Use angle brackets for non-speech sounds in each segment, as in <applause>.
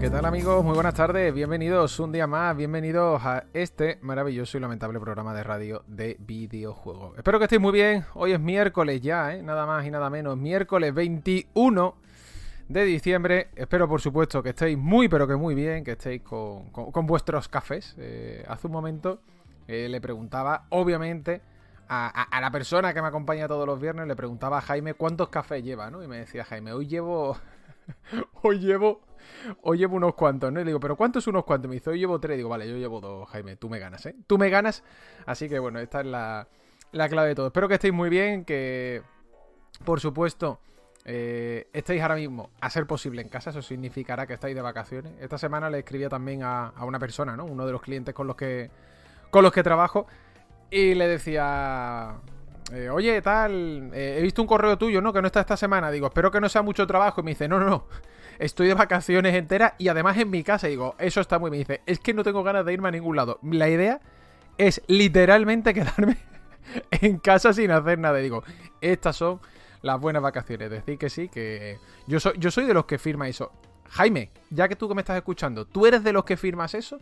¿Qué tal amigos? Muy buenas tardes, bienvenidos un día más, bienvenidos a este maravilloso y lamentable programa de radio de videojuegos. Espero que estéis muy bien, hoy es miércoles ya, ¿eh? nada más y nada menos, miércoles 21 de diciembre. Espero por supuesto que estéis muy pero que muy bien, que estéis con, con- vuestros cafés. Eh, hace un momento eh, le preguntaba, obviamente, a, la persona que me acompaña todos los viernes, le preguntaba a Jaime cuántos cafés lleva, ¿no? Y me decía Jaime, hoy llevo... <laughs> hoy llevo... Hoy llevo unos cuantos, ¿no? Y le digo, ¿pero cuántos unos cuantos? Me dice, hoy llevo tres. Digo, vale, yo llevo dos, Jaime. Tú me ganas, ¿eh? Tú me ganas. Así que bueno, esta es la, la clave de todo. Espero que estéis muy bien, que por supuesto eh, estéis ahora mismo a ser posible en casa. Eso significará que estáis de vacaciones. Esta semana le escribía también a, a una persona, ¿no? Uno de los clientes con los que, con los que trabajo. Y le decía... eh, Oye, tal, eh, he visto un correo tuyo, ¿no? Que no está esta semana. Digo, espero que no sea mucho trabajo. Y me dice, no, no, no. Estoy de vacaciones enteras y además en mi casa. Y digo, eso está muy bien. Me dice, es que no tengo ganas de irme a ningún lado. La idea es literalmente <laughs> quedarme en casa sin hacer nada. Y digo, estas son las buenas vacaciones. Decir que sí, que yo soy, yo soy de los que firma eso. Jaime, ya que tú que me estás escuchando, ¿tú eres de los que firmas eso?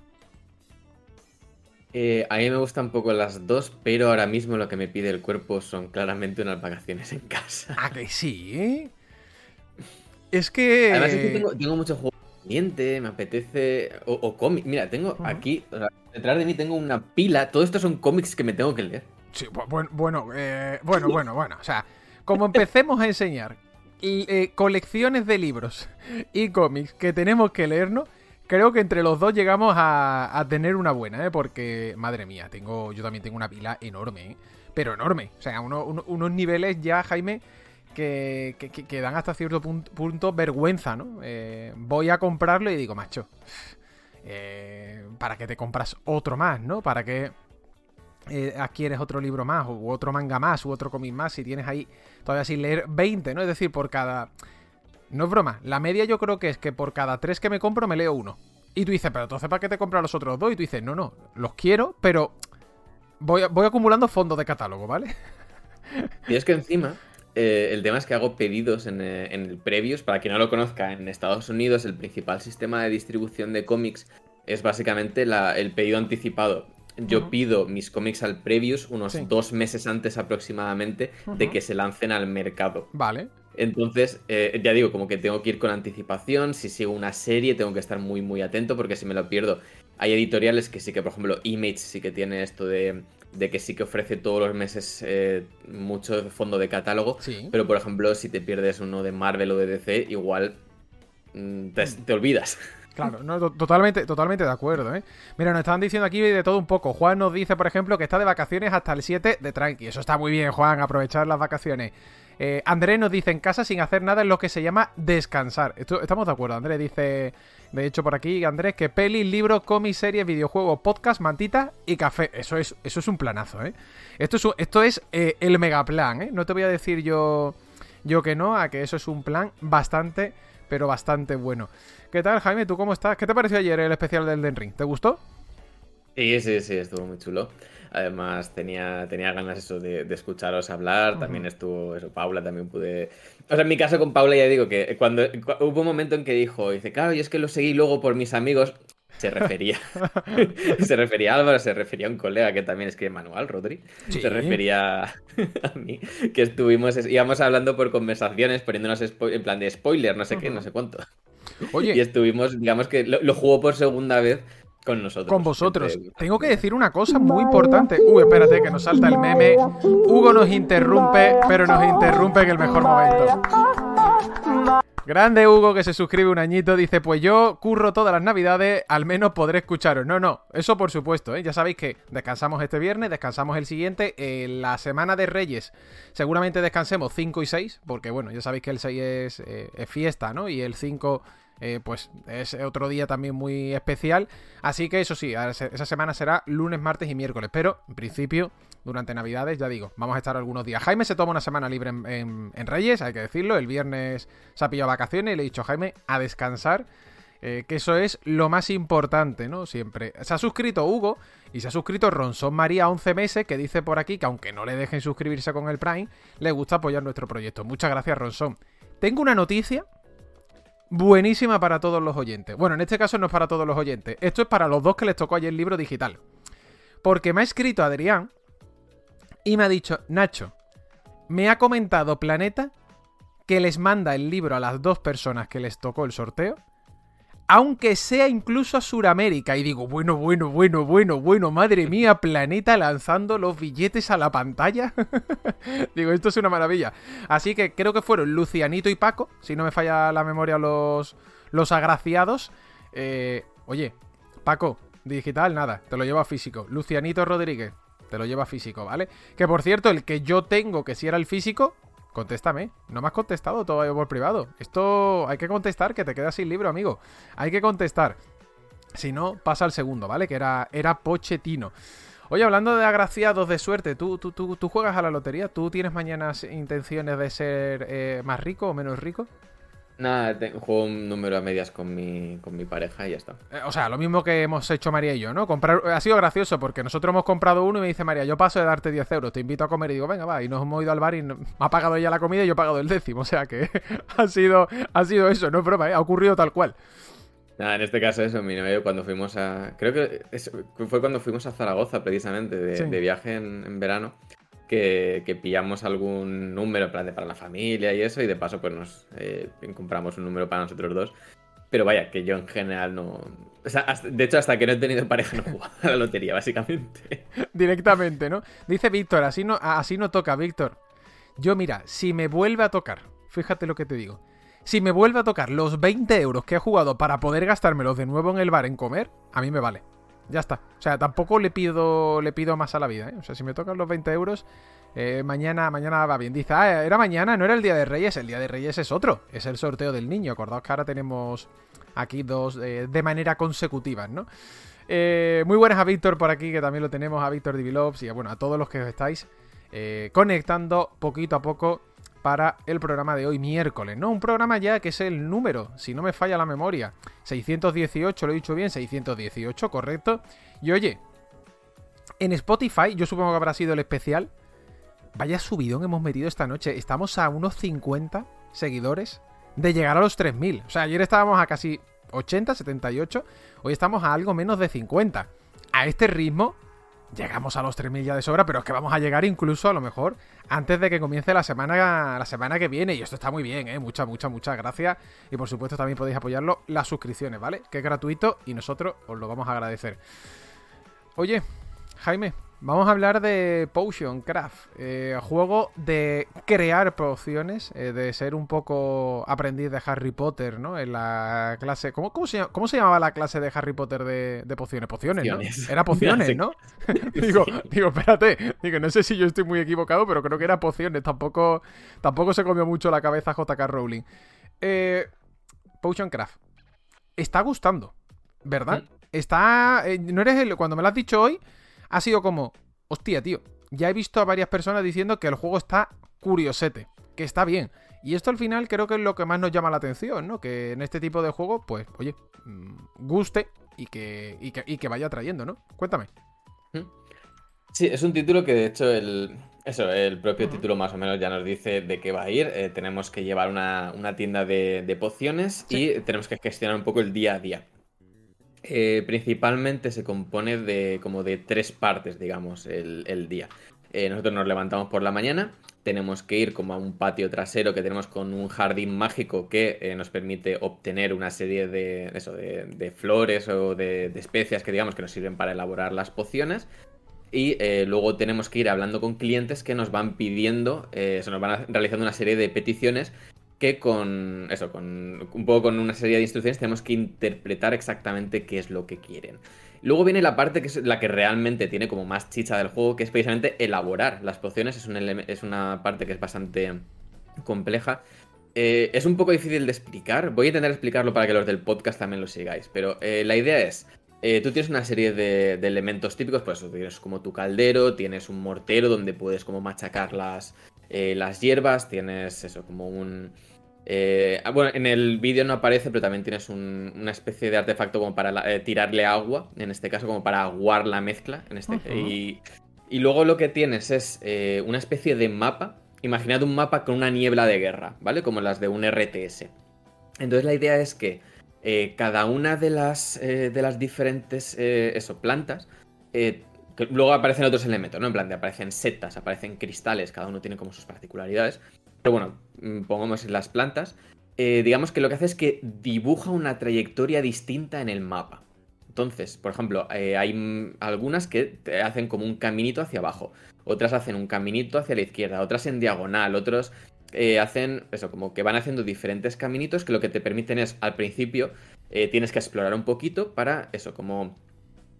Eh, a mí me gustan un poco las dos, pero ahora mismo lo que me pide el cuerpo son claramente unas vacaciones en casa. Ah, que sí. Es que. Además es que tengo, tengo mucho juego pendiente, me apetece... O, o cómic. Mira, tengo aquí, o sea, detrás de mí tengo una pila. Todo esto son cómics que me tengo que leer. Sí, bu- bueno, bueno, eh, bueno, bueno, bueno. O sea, como empecemos a enseñar y, eh, colecciones de libros y cómics que tenemos que leernos, creo que entre los dos llegamos a, a tener una buena, ¿eh? Porque, madre mía, tengo, yo también tengo una pila enorme, ¿eh? Pero enorme. O sea, uno- uno- unos niveles ya, Jaime, que, que- que- dan hasta cierto punto, punto vergüenza, ¿no? Eh, voy a comprarlo y digo, macho, eh, ¿para qué te compras otro más, no? ¿Para qué eh, adquieres otro libro más, u otro manga más, u otro cómic más, si tienes ahí todavía sin leer 20, ¿no? Es decir, por cada... No es broma, la media yo creo que es que por cada tres que me compro me leo uno. Y tú dices, pero entonces ¿para qué te compras los otros dos? Y tú dices, no, no, los quiero, pero voy, voy acumulando fondos de catálogo, ¿vale? Y es que encima, eh, el tema es que hago pedidos en, eh, en el Previews. Para quien no lo conozca, en Estados Unidos el principal sistema de distribución de cómics es básicamente la- el pedido anticipado. Yo pido mis cómics al Previews unos Sí. dos meses antes aproximadamente de que se lancen al mercado. Vale. Entonces, eh, ya digo, como que tengo que ir con anticipación. Si sigo una serie, tengo que estar muy, muy atento porque si me lo pierdo. Hay editoriales que sí que, por ejemplo, Image sí que tiene esto de, de que sí que ofrece todos los meses eh, mucho fondo de catálogo. Sí. Pero, por ejemplo, si te pierdes uno de Marvel o de DC, igual mm, te, te olvidas. <laughs> Claro, no, to- totalmente, totalmente de acuerdo, ¿eh? Mira, nos estaban diciendo aquí de todo un poco. Juan nos dice, por ejemplo, que está de vacaciones hasta el 7 de tranqui. Eso está muy bien, Juan, aprovechar las vacaciones. Eh, Andrés nos dice en casa sin hacer nada es lo que se llama descansar. Estamos de acuerdo. Andrés dice, de hecho, por aquí, Andrés, que peli, libro, cómic, series, videojuegos, podcast, mantita y café. Eso es, eso es un planazo, ¿eh? Esto es, esto es eh, el megaplan, ¿eh? No te voy a decir yo, yo que no, a que eso es un plan bastante, pero bastante bueno. ¿Qué tal, Jaime? ¿Tú cómo estás? ¿Qué te pareció ayer el especial del Den Ring? ¿Te gustó? Sí, sí, sí, estuvo muy chulo. Además, tenía, tenía ganas eso de, de escucharos hablar. También estuvo eso, Paula también pude. O sea, en mi caso con Paula ya digo que cuando cu- hubo un momento en que dijo, dice, claro, yo es que lo seguí luego por mis amigos. Se refería. <laughs> <laughs> se refería a Álvaro, se refería a un colega que también escribe manual, Rodri. Sí. Se refería <laughs> a mí. Que estuvimos, íbamos hablando por conversaciones, poniéndonos en plan de spoiler, no sé qué, no sé cuánto. Y Oye, estuvimos, digamos que lo, lo jugó por segunda vez con nosotros. con vosotros. Tengo que decir una cosa muy importante. Uy, espérate, que nos salta el meme. Hugo nos interrumpe, pero nos interrumpe en el mejor momento. Grande Hugo que se suscribe un añito, dice, pues yo curro todas las navidades, al menos podré escucharos. No, no, eso por supuesto, ¿eh? ya sabéis que descansamos este viernes, descansamos el siguiente, en la semana de Reyes seguramente descansemos 5 y 6, porque bueno, ya sabéis que el 6 es, eh, es fiesta, ¿no? Y el 5 eh, pues es otro día también muy especial. Así que eso sí, esa semana será lunes, martes y miércoles. Pero en principio, durante Navidades, ya digo, vamos a estar algunos días. Jaime se toma una semana libre en, Reyes, hay que decirlo. El viernes se ha pillado vacaciones y le he dicho Jaime a descansar. Eh, que eso es lo más importante, ¿no? Siempre. Se ha suscrito Hugo y se ha suscrito Ronson María 11 meses, que dice por aquí que aunque no le dejen suscribirse con el Prime, le gusta apoyar nuestro proyecto. Muchas gracias, Ronson. Tengo una noticia buenísima para todos los oyentes. Bueno, en este caso no es para todos los oyentes. Esto es para los dos que les tocó ayer el libro digital. Porque me ha escrito Adrián y me ha dicho, Nacho, me ha comentado Planeta que les manda el libro a las dos personas que les tocó el sorteo aunque sea incluso a Sudamérica. Y digo, bueno, bueno, bueno, bueno, bueno, madre mía, planeta lanzando los billetes a la pantalla. <laughs> digo, esto es una maravilla. Así que creo que fueron Lucianito y Paco, si no me falla la memoria los, los agraciados. Eh, oye, Paco, digital, nada, te lo llevo a físico. Lucianito Rodríguez, te lo lleva físico, ¿vale? Que por cierto, el que yo tengo, que si era el físico, Contéstame. No me has contestado todavía por privado. Esto hay que contestar, que te quedas sin libro, amigo. Hay que contestar. Si no, pasa al segundo, ¿vale? Que era, era Pochettino. Oye, hablando de agraciados de suerte, ¿tú, tú, tú, juegas a la lotería? ¿Tú tienes mañana intenciones de ser eh, más rico o menos rico? Nada, juego un número a medias con mi, con mi pareja y ya está. Eh, o sea, lo mismo que hemos hecho María y yo, ¿no? Comprar, ha sido gracioso porque nosotros hemos comprado uno y me dice María, yo paso de darte 10 euros, te invito a comer y digo, venga, va, y nos hemos ido al bar y me ha pagado ella la comida y yo he pagado el décimo. O sea que <laughs> ha sido, ha sido eso, no es broma, ¿eh? ha ocurrido tal cual. Nada, en este caso eso, mi novio cuando fuimos a... Creo que fue cuando fuimos a Zaragoza precisamente, de, viaje en verano que, pillamos algún número para la familia y eso, y de paso pues nos eh, compramos un número para nosotros dos. Pero vaya, que yo en general no... O sea, de hecho, hasta que no he tenido pareja no juego a la lotería, básicamente. <laughs> Directamente, ¿no? Dice Víctor, así no, así no toca, Víctor. Yo, mira, si me vuelve a tocar, fíjate lo que te digo. Si me vuelve a tocar los 20 euros que he jugado para poder gastármelos de nuevo en el bar en comer, a mí me vale. Ya está. O sea, tampoco le pido, le pido más a la vida. ¿eh? O sea, si me tocan los 20 euros, eh, mañana, mañana va bien. Dice, ah, era mañana, no era el Día de Reyes. El Día de Reyes es otro. Es el sorteo del niño. Acordaos que ahora tenemos aquí dos eh, de manera consecutiva, ¿no? muy buenas a Víctor por aquí, que también lo tenemos, a Víctor Divilops y bueno, a todos los que os estáis conectando poquito a poco para el programa de hoy, miércoles, ¿no? Un programa ya que es el número, si no me falla la memoria. 618, lo he dicho bien, 618, correcto. Y oye, en Spotify, yo supongo que habrá sido el especial. Vaya subidón hemos metido esta noche. Estamos a unos 50 seguidores de llegar a los 3000. O sea, ayer estábamos a casi 80, 78. Hoy estamos a algo menos de 50. A este ritmo, llegamos a los 3.000 ya de sobra, pero es que vamos a llegar incluso a lo mejor antes de que comience la semana, la semana que viene. Y esto está muy bien, ¿eh? Muchas, muchas, muchas gracias. Y por supuesto también podéis apoyarlo las suscripciones, ¿vale? Que es gratuito y nosotros os lo vamos a agradecer. Oye, Jaime, Vamos a hablar de Potion Craft, eh, juego de crear pociones, eh, de ser un poco aprendiz de Harry Potter, ¿no? En la clase. ¿Cómo, se, cómo se, llamaba la clase de Harry Potter de, pociones? Pociones, ¿no? Era pociones, <laughs> ¿no? <laughs> digo, digo, espérate, digo, no sé si yo estoy muy equivocado, pero creo que era pociones. Tampoco, tampoco se comió mucho la cabeza JK Rowling. Eh, Potion Craft. Está gustando, ¿verdad? Mm. Está. Eh, no eres el. Cuando me lo has dicho hoy ha sido como, hostia, tío, ya he visto a varias personas diciendo que el juego está curiosete, que está bien. Y esto al final creo que es lo que más nos llama la atención, ¿no? Que en este tipo de juego, pues, oye, mm, guste y que, y que, vaya trayendo, ¿no? Cuéntame. Sí, es un título que de hecho el, eso, el propio título más o menos ya nos dice de qué va a ir. Eh, tenemos que llevar una, tienda de, pociones y tenemos que gestionar un poco el día a día. Eh, principalmente se compone de como de tres partes, digamos, el, día. Eh, nosotros nos levantamos por la mañana, tenemos que ir como a un patio trasero que tenemos con un jardín mágico que eh, nos permite obtener una serie de, eso, de, flores o de, especias que digamos que nos sirven para elaborar las pociones. Y luego tenemos que ir hablando con clientes que nos van pidiendo, se nos van realizando una serie de peticiones que con eso, con un poco con una serie de instrucciones tenemos que interpretar exactamente qué es lo que quieren. Luego viene la parte que es la que realmente tiene como más chicha del juego, que es precisamente elaborar las pociones. Es, es una parte que es bastante compleja. Eh, es un poco difícil de explicar. Voy a intentar explicarlo para que los del podcast también lo sigáis. Pero eh, la idea es, eh, tú tienes una serie de, elementos típicos, pues tienes como tu caldero, tienes un mortero donde puedes como machacar las, las hierbas, tienes eso, como un... Ah, bueno, en el vídeo no aparece, pero también tienes una especie de artefacto como para tirarle agua, en este caso como para aguar la mezcla. En este, y, y, luego lo que tienes es una especie de mapa imaginad un mapa con una niebla de guerra, ¿vale? Como las de un RTS. Entonces la idea es que eh, cada una de las, eh, de las diferentes eh, eso, plantas, luego aparecen otros elementos, ¿no? En plan, de aparecen setas, aparecen cristales, cada uno tiene como sus particularidades. Pero bueno, mm, pongamos en las plantas. digamos que lo que hace es que dibuja una trayectoria distinta en el mapa. Entonces, por ejemplo, hay algunas que hacen como un caminito hacia abajo otras hacen un caminito hacia la izquierda, otras en diagonal, otros eh, hacen eso, como que van haciendo diferentes caminitos que lo que te permiten es, al principio, eh, tienes que explorar un poquito para eso, como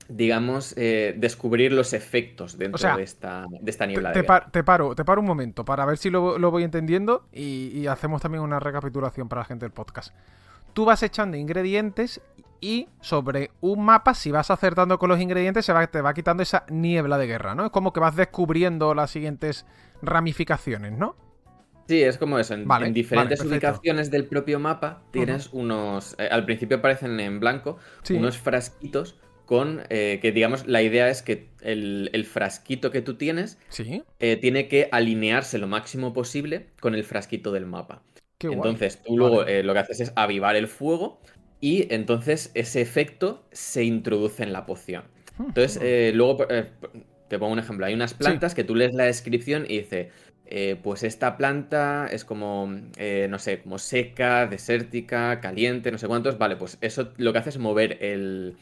digamos, eh, descubrir los efectos dentro de, esta, de esta niebla. Te, te, paro, te paro un momento para ver si lo, voy entendiendo y, hacemos también una recapitulación para la gente del podcast. Tú vas echando ingredientes y sobre un mapa, si vas acertando con los ingredientes, se va, te va quitando esa niebla de guerra, ¿no? Es como que vas descubriendo las siguientes ramificaciones, ¿no? Sí, es como eso. En, diferentes ubicaciones del propio mapa tienes unos. Eh, al principio aparecen en blanco unos frasquitos con. Eh, que digamos, la idea es que el, frasquito que tú tienes ¿Sí? Eh, tiene que alinearse lo máximo posible con el frasquito del mapa. Entonces, tú luego lo que haces es avivar el fuego y entonces ese efecto se introduce en la poción. Entonces, eh, luego eh, te pongo un ejemplo. Hay unas plantas que tú lees la descripción y dice, eh, pues esta planta es como, no sé, como seca, desértica, caliente, no sé cuántos. Vale, pues eso lo que hace es mover el,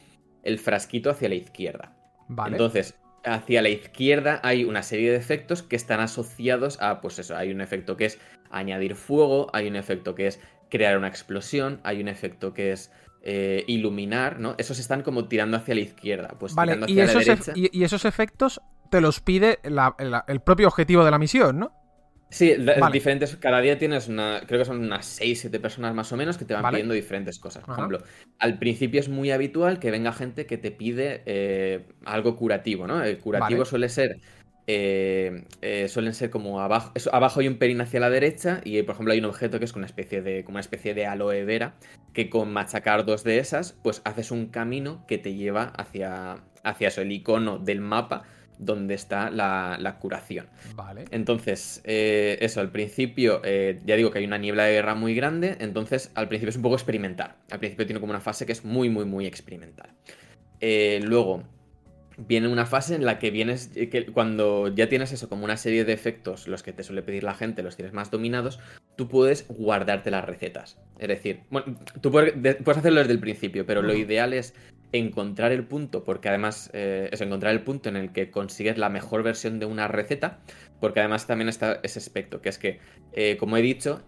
frasquito hacia la izquierda. Vale. Entonces, hacia la izquierda hay una serie de efectos que están asociados a, pues eso, hay un efecto que es añadir fuego, hay un efecto que es crear una explosión, hay un efecto que es eh, iluminar, ¿no? Esos están como tirando hacia la izquierda, pues vale, tirando hacia y, esos la derecha. y, esos efectos te los pide el propio objetivo de la misión, ¿no? Sí, diferentes. Cada día tienes una. Creo que son unas 6, 7 personas más o menos que te van pidiendo diferentes cosas. Por ejemplo, al principio es muy habitual que venga gente que te pide eh, algo curativo, ¿no? El curativo suele ser eh, eh, suelen ser como abajo, abajo hay un perín hacia la derecha y por ejemplo hay un objeto que es una especie de, como una especie de aloe vera que con machacar dos de esas pues haces un camino que te lleva hacia, hacia eso, el icono del mapa donde está la, curación. Vale. Entonces, eh, eso, al principio, ya digo que hay una niebla de guerra muy grande, entonces al principio es un poco experimental. Al principio tiene como una fase que es muy, muy, muy experimental. luego, viene una fase en la que vienes, eh, que cuando ya tienes eso como una serie de efectos, los que te suele pedir la gente, los tienes más dominados, tú puedes guardarte las recetas. Es decir, bueno, tú puedes, hacerlo desde el principio, pero lo ideal es encontrar el punto, porque además eh, es encontrar el punto en el que consigues la mejor versión de una receta, porque además también está ese aspecto, que es que, eh, como he dicho,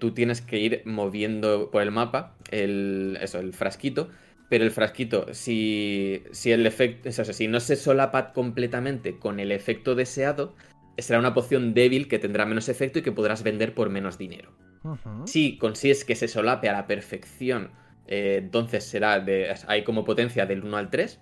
tú tienes que ir moviendo por el mapa el, eso, el frasquito, pero el frasquito, si, si el efecto, o sea, si no se solapa completamente con el efecto deseado, será una poción débil que tendrá menos efecto y que podrás vender por menos dinero. Si consigues que se solape a la perfección, eh, entonces será de, hay como potencia del 1 al 3.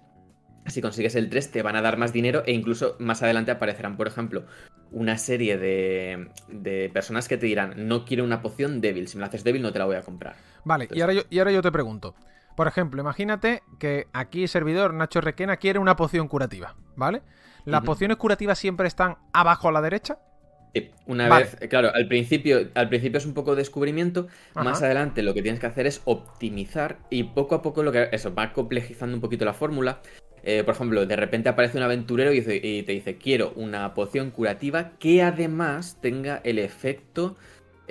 Si consigues el 3 te van a dar más dinero e incluso más adelante aparecerán, por ejemplo, una serie de, de personas que te dirán, no quiero una poción débil, si me la haces débil no te la voy a comprar. Vale, y, ahora yo, y ahora yo te pregunto, por ejemplo, imagínate que aquí el servidor Nacho Requena quiere una poción curativa, ¿vale? ¿Las pociones curativas siempre están abajo a la derecha? Sí, una vez, claro, al principio, al principio es un poco descubrimiento, más adelante lo que tienes que hacer es optimizar y poco a poco lo que eso va complejizando un poquito la fórmula. Eh, por ejemplo, de repente aparece un aventurero y, y, te dice quiero una poción curativa que además tenga el efecto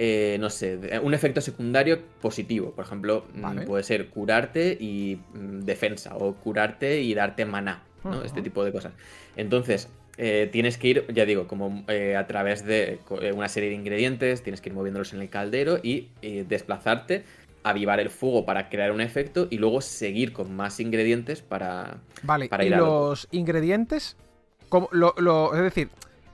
eh, no sé, un efecto secundario positivo. Por ejemplo, mm, puede ser curarte y mm, defensa, o curarte y darte maná, ¿no? Este tipo de cosas. Entonces, eh, tienes que ir, ya digo, como eh, a través de una serie de ingredientes, tienes que ir moviéndolos en el caldero y desplazarte, avivar el fuego para crear un efecto y luego seguir con más ingredientes para, vale, para ir ¿y los ingredientes? lo, es decir,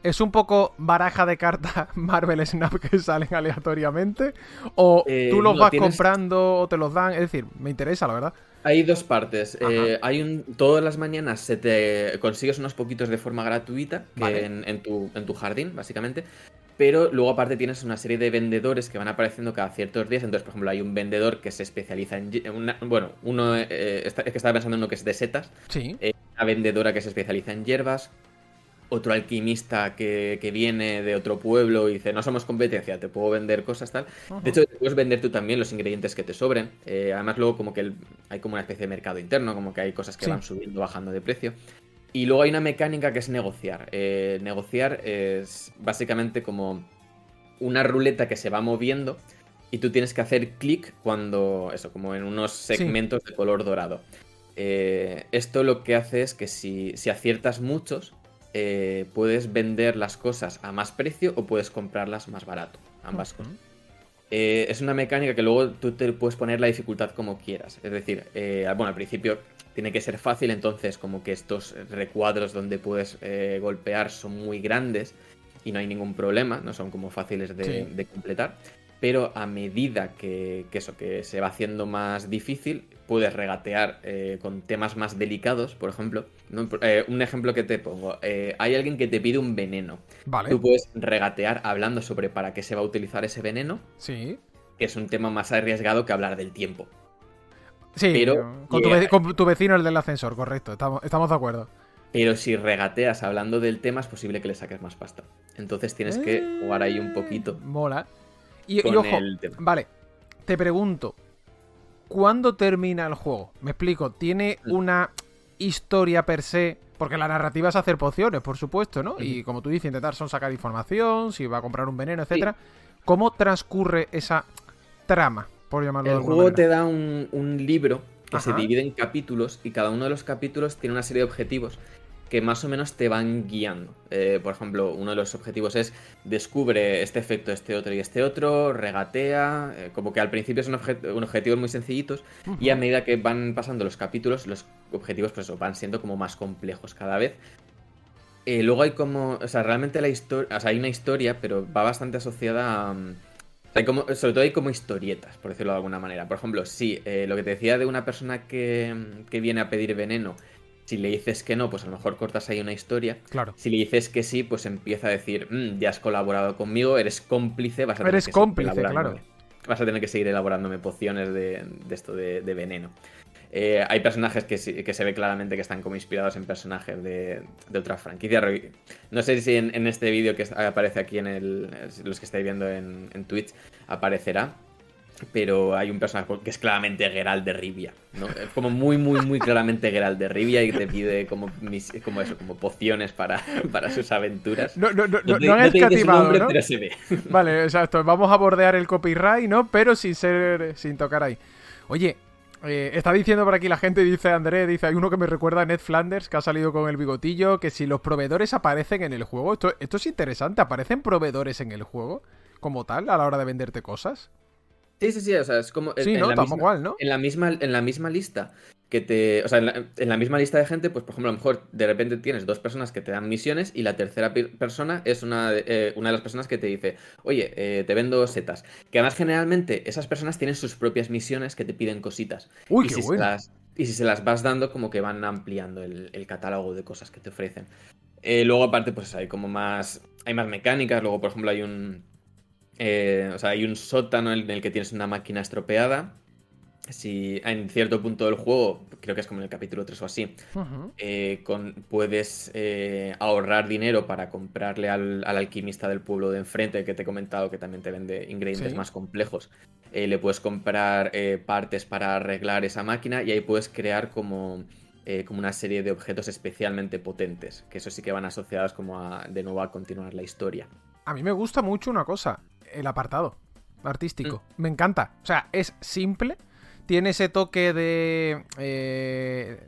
¿Es un poco baraja de cartas <laughs> Marvel Snap que salen aleatoriamente? ¿O tú los vas comprando o te los dan? Es decir, me interesa, la verdad. Hay dos partes. Eh, hay un, todas las mañanas se te consigues unos poquitos de forma gratuita en, tu, en, tu, jardín, básicamente. Pero luego aparte tienes una serie de vendedores que van apareciendo cada ciertos días. Entonces, por ejemplo, hay un vendedor que se especializa en... bueno, uno eh, es que estaba pensando en uno que es de setas. Sí. Eh, una vendedora que se especializa en hierbas otro alquimista que, viene de otro pueblo y dice, no somos competencia, te puedo vender cosas tal. De hecho, puedes vender tú también los ingredientes que te sobren. Eh, además, luego como que hay como una especie de mercado interno, como que hay cosas que van subiendo, bajando de precio. Y luego hay una mecánica que es negociar. Eh, negociar es básicamente como una ruleta que se va moviendo y tú tienes que hacer clic cuando, eso, como en unos segmentos de color dorado. Eh, esto lo que hace es que si, si aciertas muchos, eh, puedes vender las cosas a más precio o puedes comprarlas más barato. Ambas cosas. Eh, es una mecánica que luego tú te puedes poner la dificultad como quieras. Es decir, eh, bueno, al principio tiene que ser fácil, entonces como que estos recuadros donde puedes golpear son muy grandes y no hay ningún problema, no son como fáciles de, completar. Pero a medida que, eso, que se va haciendo más difícil, puedes regatear eh, con temas más delicados, por ejemplo. Eh, un ejemplo que te pongo, eh, hay alguien que te pide un veneno. Vale. Tú puedes regatear hablando sobre para qué se va a utilizar ese veneno. Sí. Que es un tema más arriesgado que hablar del tiempo. Sí, pero, con, tu vecino el del ascensor, correcto, estamos, estamos de acuerdo. Pero si regateas hablando del tema, es posible que le saques más pasta. Entonces tienes que jugar ahí un poquito. Mola. Y, ojo, vale, te pregunto, ¿cuándo termina el juego? Me explico, ¿tiene una historia per se? Porque la narrativa es hacer pociones, por supuesto, ¿no? Y como tú dices, intentar son sacar información, si va a comprar un veneno, etcétera. ¿Cómo transcurre esa trama, por llamarlo el de alguna juego te da un, libro que se divide en capítulos y cada uno de los capítulos tiene una serie de objetivos que más o menos te van guiando. Eh, por ejemplo, uno de los objetivos es descubre este efecto, este otro y este otro, regatea, eh, como que al principio son objetivos muy sencillitos y a medida que van pasando los capítulos, los objetivos pues van siendo como más complejos cada vez. Eh, luego hay como, o sea, realmente la historia, o sea, hay una historia, pero va bastante asociada a... Mm, hay como, sobre todo hay como historietas, por decirlo de alguna manera. Por ejemplo, sí, lo que te decía de una persona que, que viene a pedir veneno si le dices que no, pues a lo mejor cortas ahí una historia. Claro. Si le dices que sí, pues empieza a decir, mm, ya has colaborado conmigo, eres cómplice, vas a tener eres que cómplice, claro. Vas a tener que seguir elaborándome pociones de, esto de, veneno. Eh, hay personajes que, se ve claramente que están como inspirados en personajes de, otra franquicia. No sé si en, este vídeo que aparece aquí en el. los que estáis viendo en, en Twitch aparecerá pero hay un personaje que es claramente Geralt de Rivia, ¿no? Es como muy, muy, muy claramente Geralt de Rivia y te pide como, como eso, como pociones para, para sus aventuras. No, no, no, no, han escatimado, ¿no? Vale, exacto. Vamos a bordear el copyright, ¿no? Pero sin ser, sin tocar ahí. Oye, eh, está diciendo por aquí la gente, dice André, dice, hay uno que me recuerda a Ned Flanders, que ha salido con el bigotillo, que si los proveedores aparecen en el juego, esto, esto es interesante, ¿aparecen proveedores en el juego como tal a la hora de venderte cosas? Sí, sí, sí, o sea, es como... Sí, en, no, la misma, ¿no? En la, misma, en la misma lista que te... O sea, en la, misma lista de gente, pues por ejemplo, a lo mejor de repente tienes dos personas que te dan misiones y la tercera persona es una, eh, una de las personas que te dice, oye, eh, te vendo setas. Que además generalmente esas personas tienen sus propias misiones que te piden cositas. Uy, y qué si bueno. Se las, y si se las vas dando, como que van ampliando el, catálogo de cosas que te ofrecen. Eh, luego aparte, pues hay como más... Hay más mecánicas, luego por ejemplo hay un eh, o sea, hay un sótano en el que tienes una máquina estropeada. Si en cierto punto del juego, creo que es como en el capítulo 3 o así, eh, puedes eh, ahorrar dinero para comprarle al, alquimista del pueblo de enfrente que te he comentado que también te vende ingredientes más complejos. le puedes comprar partes para arreglar esa máquina y ahí puedes crear como, como una serie de objetos especialmente potentes, que eso sí que van asociados como a, de nuevo a continuar la historia. A mí me gusta mucho una cosa el apartado artístico. Mm. Me encanta. O sea, es simple. Tiene ese toque de. Eh,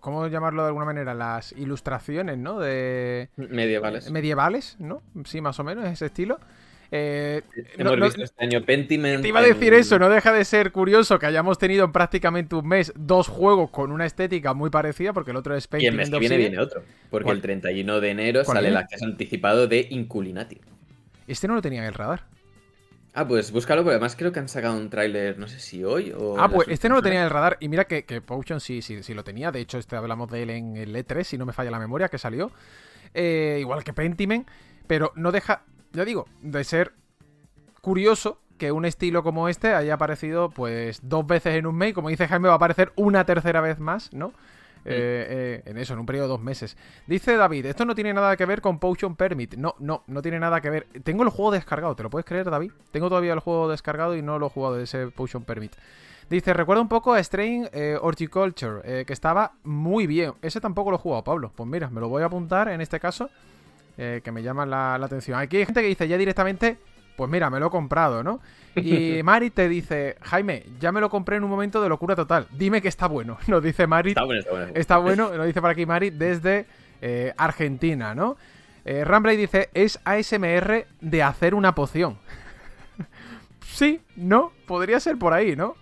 ¿cómo llamarlo de alguna manera? Las ilustraciones, ¿no? De... Medievales. Medievales, ¿no? Sí, más o menos, ese estilo. Eh, Hemos visto este año Pentiment. Te iba a decir eso, no deja de ser curioso que hayamos tenido en prácticamente un mes dos juegos con una estética muy parecida, porque el otro es Pentiment. Y el mes que viene viene otro, porque el 31 de enero sale el acceso anticipado de Inculinati. Este no lo tenía en el radar. Ah, pues búscalo, porque además creo que han sacado un tráiler, no sé si hoy o... Ah, pues este no lo tenía en el radar. Y mira que, que Potion sí, sí, sí lo tenía. De hecho, este hablamos de él en el E3, si no me falla la memoria, que salió. Eh, igual que Pentiment. Pero no deja, ya digo, de ser curioso que un estilo como este haya aparecido pues dos veces en un mes. Como dice Jaime, va a aparecer una tercera vez más, ¿no? Eh, eh, en eso, en un periodo de dos meses. Dice David, esto no tiene nada que ver con Potion Permit. No, no, no tiene nada que ver. Tengo el juego descargado, ¿te lo puedes creer, David? Tengo todavía el juego descargado y no lo he jugado de ese Potion Permit. Dice, recuerda un poco a Strain eh, Horticulture, que estaba muy bien. Ese tampoco lo he jugado, Pablo. Pues mira, me lo voy a apuntar en este caso, que me llama la, atención. Aquí hay gente que dice ya directamente, pues mira, me lo he comprado, ¿no? Y <laughs> Mari te dice, Jaime, ya me lo compré en un momento de locura total. Dime que está bueno. <laughs> Nos dice Mari. Está bueno, está bueno. Está bueno, lo dice por aquí Mari desde eh, Argentina, ¿no? Eh, Ramblay dice, es ASMR de hacer una poción. <laughs> sí, ¿no? Podría ser por ahí, ¿no?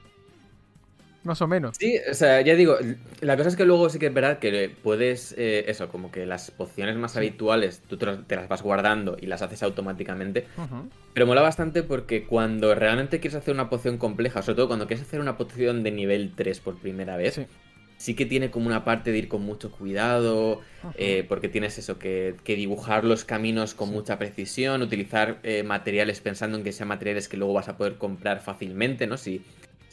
Más o menos. Sí, o sea, ya digo, la cosa es que luego sí que es verdad que puedes, eh, eso, como que las pociones más habituales tú te las vas guardando y las haces automáticamente. Pero mola bastante porque cuando realmente quieres hacer una poción compleja, sobre todo cuando quieres hacer una poción de nivel 3 por primera vez, sí, que tiene como una parte de ir con mucho cuidado, eh, porque tienes eso, que, dibujar los caminos con mucha precisión, utilizar eh, materiales pensando en que sean materiales que luego vas a poder comprar fácilmente, ¿no? Si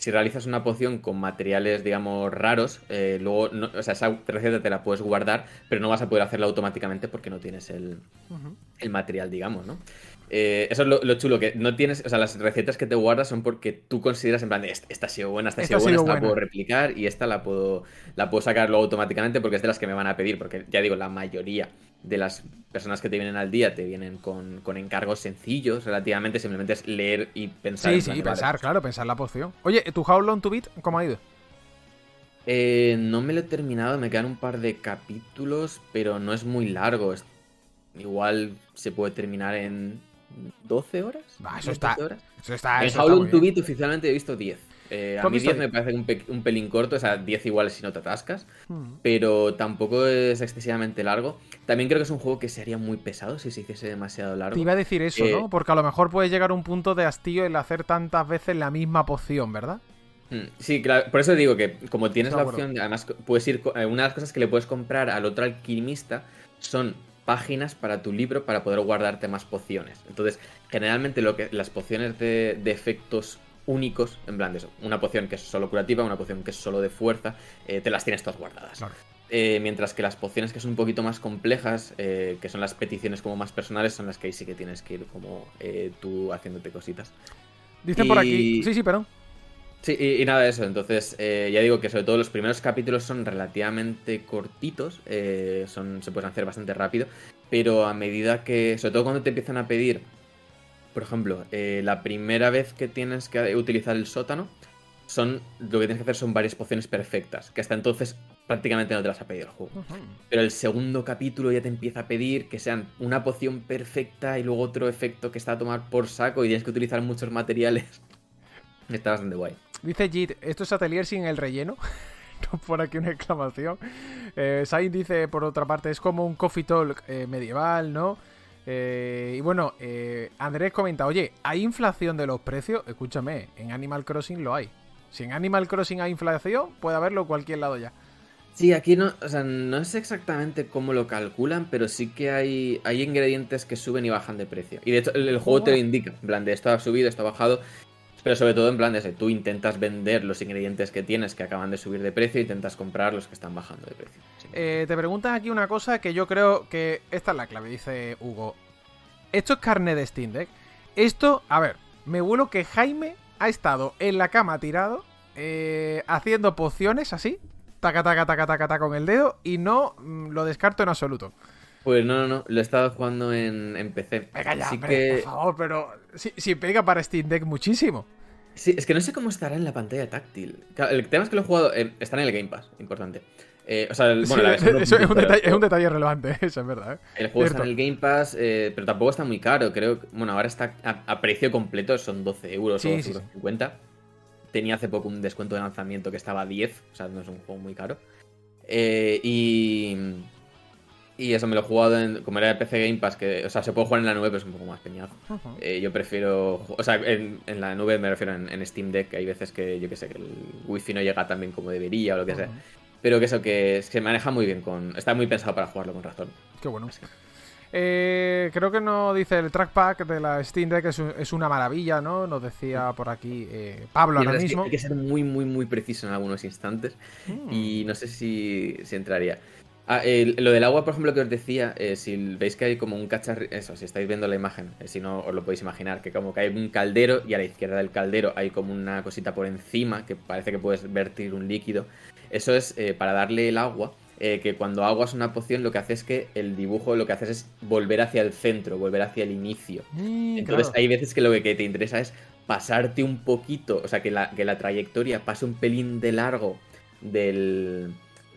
si realizas una poción con materiales, digamos, raros, eh, luego, o sea, esa receta te la puedes guardar, pero no vas a poder hacerla automáticamente porque no tienes el, el material, digamos, ¿no? Eh, eso es lo, chulo, que no tienes, o sea, las recetas que te guardas son porque tú consideras en plan, esta, ha sido buena, esta ha sido buena, esta la puedo replicar y esta la puedo, la puedo sacar luego automáticamente porque es de las que me van a pedir, porque ya digo, la mayoría de las personas que te vienen al día te vienen con, encargos sencillos relativamente, simplemente es leer y pensar. Sí, sí, pensar, claro, pensar la poción. Oye, ¿tu How Long to Beat cómo ha ido? Eh, no me lo he terminado, me quedan un par de capítulos, pero no es muy largo. Igual se puede terminar en 12 horas. eso, está, eso está. En How to Beat oficialmente he visto 10. Eh, a mí 10 me parece un, pelín corto, o sea, 10 iguales si no te atascas, hmm. pero tampoco es excesivamente largo. También creo que es un juego que sería muy pesado si se hiciese demasiado largo. Te iba a decir eso, ¿no? Eh, Porque a lo mejor puede llegar a un punto de hastío el hacer tantas veces la misma poción, ¿verdad? Hmm, sí, claro, por eso digo que como tienes la opción, además puedes ir, eh, una de las cosas que le puedes comprar al otro alquimista son páginas para tu libro para poder guardarte más pociones. Entonces, generalmente lo que las pociones de, efectos únicos, en plan de eso, una poción que es solo curativa, una poción que es solo de fuerza, eh, te las tienes todas guardadas. Eh, mientras que las pociones que son un poquito más complejas, eh, que son las peticiones como más personales, son las que ahí sí que tienes que ir como tú haciéndote cositas. Dicen por aquí. Sí, sí, perdón. Sí, y, nada de eso. Entonces, eh, ya digo que sobre todo los primeros capítulos son relativamente cortitos, eh, son, se pueden hacer bastante rápido, pero a medida que, sobre todo cuando te empiezan a pedir, por ejemplo, eh, la primera vez que tienes que utilizar el sótano, son lo que tienes que hacer son varias pociones perfectas, que hasta entonces prácticamente no te las ha pedido el juego. Pero el segundo capítulo ya te empieza a pedir que sean una poción perfecta y luego otro efecto que está a tomar por saco y tienes que utilizar muchos materiales. <laughs> Está bastante guay. Dice Jit, ¿esto es Atelier sin el relleno? <laughs> no por aquí una exclamación. Eh, Sain dice, por otra parte, es como un coffee talk eh, medieval, ¿no? Eh, y bueno, eh, Andrés comenta, oye, ¿hay inflación de los precios? Escúchame, en Animal Crossing lo hay. Si en Animal Crossing hay inflación, puede haberlo en cualquier lado ya. Sí, aquí no, o sea, no sé exactamente cómo lo calculan, pero sí que hay, hay ingredientes que suben y bajan de precio. Y de hecho el, juego te lo indica, en plan de esto ha subido, esto ha bajado, pero sobre todo en plan de tú intentas vender los ingredientes que tienes que acaban de subir de precio intentas comprar los que están bajando de precio. Eh, te preguntan aquí una cosa que yo creo que esta es la clave, dice Hugo. Esto es carne de Steam Deck. Esto, a ver, me vuelo que Jaime ha estado en la cama tirado eh, haciendo pociones así, taca, taca, taca, taca, taca con el dedo y no mm, lo descarto en absoluto. Pues no, no, no, lo he estado jugando en, PC. Venga ya, por favor, pero si, pega para Steam Deck muchísimo. Sí, es que no sé cómo estará en la pantalla táctil. el tema es que lo he jugado, está en el Game Pass, importante. Eh, o sea, bueno, la versión <laughs> es, un detalle, es, un detalle, relevante, <laughs> eso es verdad. ¿eh? El juego está en el Game Pass, eh, pero tampoco está muy caro. Creo bueno, ahora está a, precio completo, son 12 euros o 50. Tenía hace poco un descuento de lanzamiento que estaba a 10, o sea, no es un juego muy caro. y. Y eso me lo he jugado en, como era el PC Game Pass, que, o sea, se puede jugar en la nube, pero es un poco más peñazo. yo prefiero, o sea, en, la nube me refiero en, Steam Deck, hay veces que, yo que sé, que el wifi no llega tan bien como debería o lo que sea. Pero que eso, que se maneja muy bien con. Está muy pensado para jugarlo con ratón. Qué bueno. Eh, creo que nos dice el trackpack de la Steam Deck es, es una maravilla, ¿no? Nos decía por aquí eh, Pablo ahora mismo. hay que ser muy, muy, muy preciso en algunos instantes. Mm. Y no sé si, si entraría. Ah, lo del agua, por ejemplo, que os decía, eh, si veis que hay como un cacharro, eso, si estáis viendo la imagen, si no os lo podéis imaginar, que como que hay un caldero y a la izquierda del caldero hay como una cosita por encima que parece que puedes vertir un líquido. Eso es eh, para darle el agua, eh, que cuando aguas una poción lo que hace es que el dibujo lo que haces es volver hacia el centro, volver hacia el inicio. Mm, Entonces hay veces que lo que te interesa es pasarte un poquito, o sea, que la, que la trayectoria pase un pelín de largo del,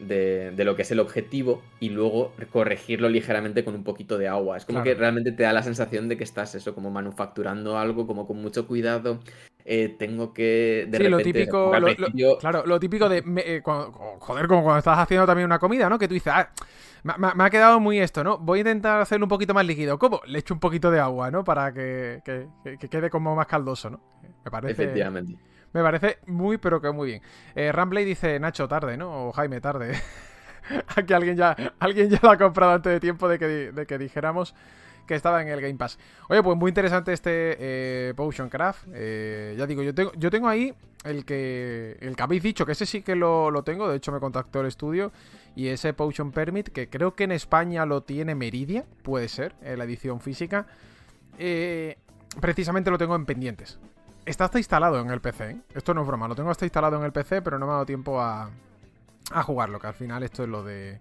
de, de, lo que es el objetivo y luego corregirlo ligeramente con un poquito de agua. Es como que realmente te da la sensación de que estás eso, como manufacturando algo, como con mucho cuidado, eh, tengo que de sí, lo típico, claro, lo típico de, eh, joder, como cuando estás haciendo también una comida, ¿no? Que tú dices, ah, me, ha quedado muy esto, ¿no? Voy a intentar hacerlo un poquito más líquido. ¿Cómo? Le echo un poquito de agua, ¿no? Para que, quede como más caldoso, ¿no? Me parece... Efectivamente. Me parece muy, pero que muy bien. Eh, Rambley dice, Nacho, tarde, ¿no? O Jaime, tarde. <laughs> Aquí alguien ya, alguien ya lo ha comprado antes de tiempo de que, de que dijéramos que estaba en el Game Pass. Oye, pues muy interesante este eh, Potion Craft. Eh, ya digo, yo tengo, yo tengo ahí el que, el que habéis dicho, que ese sí que lo, tengo. De hecho, me contactó el estudio. Y ese Potion Permit, que creo que en España lo tiene Meridia, puede ser, la edición física. Eh, precisamente lo tengo en pendientes. Está hasta instalado en el PC. Esto no es broma, lo tengo hasta instalado en el PC, pero no me ha dado tiempo a, a jugarlo. Que al final esto es lo de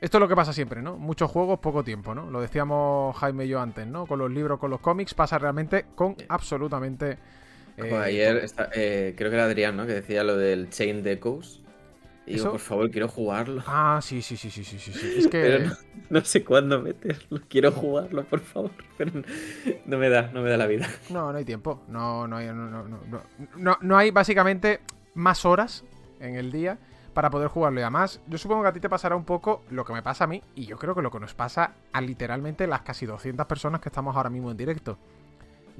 esto es lo que pasa siempre, ¿no? Muchos juegos, poco tiempo, ¿no? Lo decíamos Jaime y yo antes, ¿no? Con los libros, con los cómics, pasa realmente con absolutamente. Eh, ayer eh, creo que era Adrián, ¿no? Que decía lo del Chain Decos. Y digo, por favor, quiero jugarlo. Ah, sí, sí, sí, sí, sí, sí. Es <laughs> que. Pero no, sé cuándo meterlo. Quiero jugarlo, por favor. Pero no, me da, no me da la vida. <laughs> No, no hay tiempo. No, no hay. No, no, no, no, no hay básicamente más horas en el día para poder jugarlo. Y además, yo supongo que a ti te pasará un poco lo que me pasa a mí, y yo creo que lo que nos pasa a literalmente las casi 200 personas que estamos ahora mismo en directo.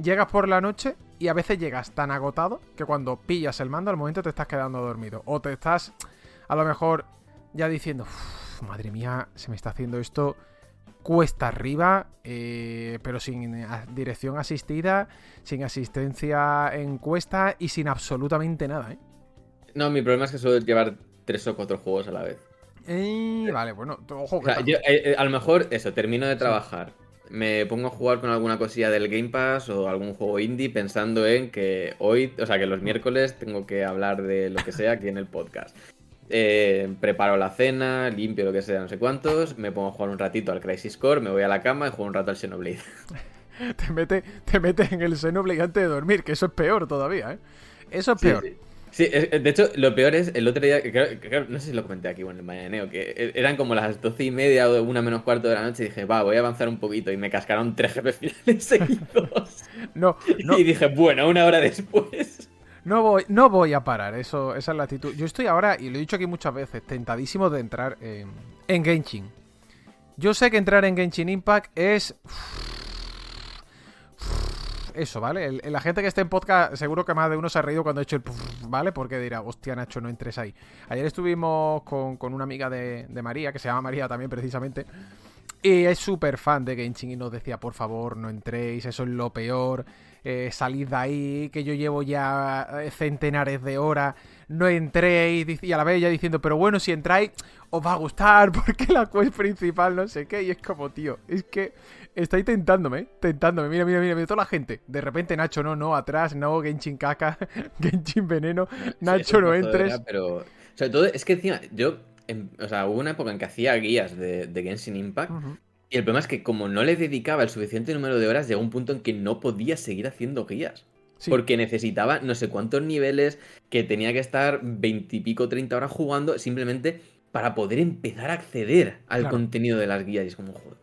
Llegas por la noche y a veces llegas tan agotado que cuando pillas el mando al momento te estás quedando dormido. O te estás a lo mejor ya diciendo, madre mía, se me está haciendo esto cuesta arriba, eh, pero sin dirección asistida, sin asistencia en cuesta y sin absolutamente nada, ¿eh? No, mi problema es que suelo llevar tres o cuatro juegos a la vez. Eh, vale, bueno, ojo. Eh, eh, a lo mejor eso, termino de trabajar. Me pongo a jugar con alguna cosilla del Game Pass o algún juego indie pensando en que hoy, o sea, que los miércoles tengo que hablar de lo que sea aquí en el podcast. Preparo la cena, limpio lo que sea, no sé cuántos, me pongo a jugar un ratito al Crisis Core, me voy a la cama y juego un rato al Xenoblade. <laughs> te metes te mete en el Xenoblade antes de dormir, que eso es peor todavía, ¿eh? Eso es peor. Sí, de hecho, lo peor es el otro día, no sé si lo comenté aquí bueno, en el mañaneo, que e, eran como las doce y media o una menos cuarto de la noche y dije, va, voy a avanzar un poquito y me cascaron tres <laughs> jefes finales seguidos. <laughs> no, no. Y dije, bueno, una hora después. No voy, no voy a parar, eso, esa es la actitud. Yo estoy ahora, y lo he dicho aquí muchas veces, tentadísimo de entrar en, en Genshin. Yo sé que entrar en Genshin Impact es eso, ¿vale? la gente que esté en podcast, seguro que más de uno se ha reído cuando he hecho el ¿vale? Porque dirá, hostia, Nacho, no entres ahí. Ayer estuvimos con, una amiga de, María, que se llama María también, precisamente. Y es súper fan de Genshin y nos decía, por favor, no entréis, eso es lo peor, eh, salid de ahí, que yo llevo ya eh, centenares de horas, no entréis, y a la vez ya diciendo, pero bueno, si entráis, os va a gustar, <laughs> porque la quest principal no sé qué, y es como, tío, es que Está tentándome, ¿eh? Tentándome. Mira, mira, mira, mira, toda la gente. De repente, Nacho, no, no, atrás, no, Genshin caca, <laughs> Genshin veneno. Nacho, no entres. pero, sobre todo, es que encima, yo, o sea, hubo una época en que hacía guías de, Genshin Impact. Y el problema es que como no le dedicaba el suficiente número de horas, llegó un punto en que no podía seguir haciendo guías. Porque necesitaba no sé cuántos niveles, que tenía que estar veintipico, treinta horas jugando, simplemente para poder empezar a acceder al contenido de las guías. Y es como, joder,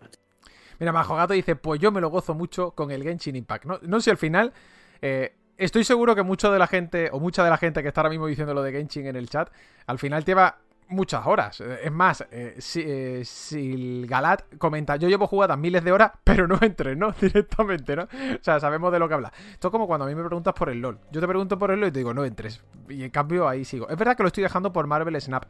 Mira, Majo Gato dice, pues yo me lo gozo mucho con el Genshin Impact. No, no sé, al final... Eh, estoy seguro que mucho de la gente, o mucha de la gente que está ahora mismo diciendo lo de Genshin en el chat, al final lleva muchas horas. Es más, eh, si, eh, si, Galat comenta, yo llevo jugadas miles de horas, <laughs> pero no entré, ¿no? <laughs> Directamente, ¿no? O sea, sabemos de lo que habla. Esto es como cuando a mí me preguntas por el LOL. Yo te pregunto por el LOL y te digo, no entres. Y en cambio ahí sigo. Es verdad que lo estoy dejando por Marvel Snap.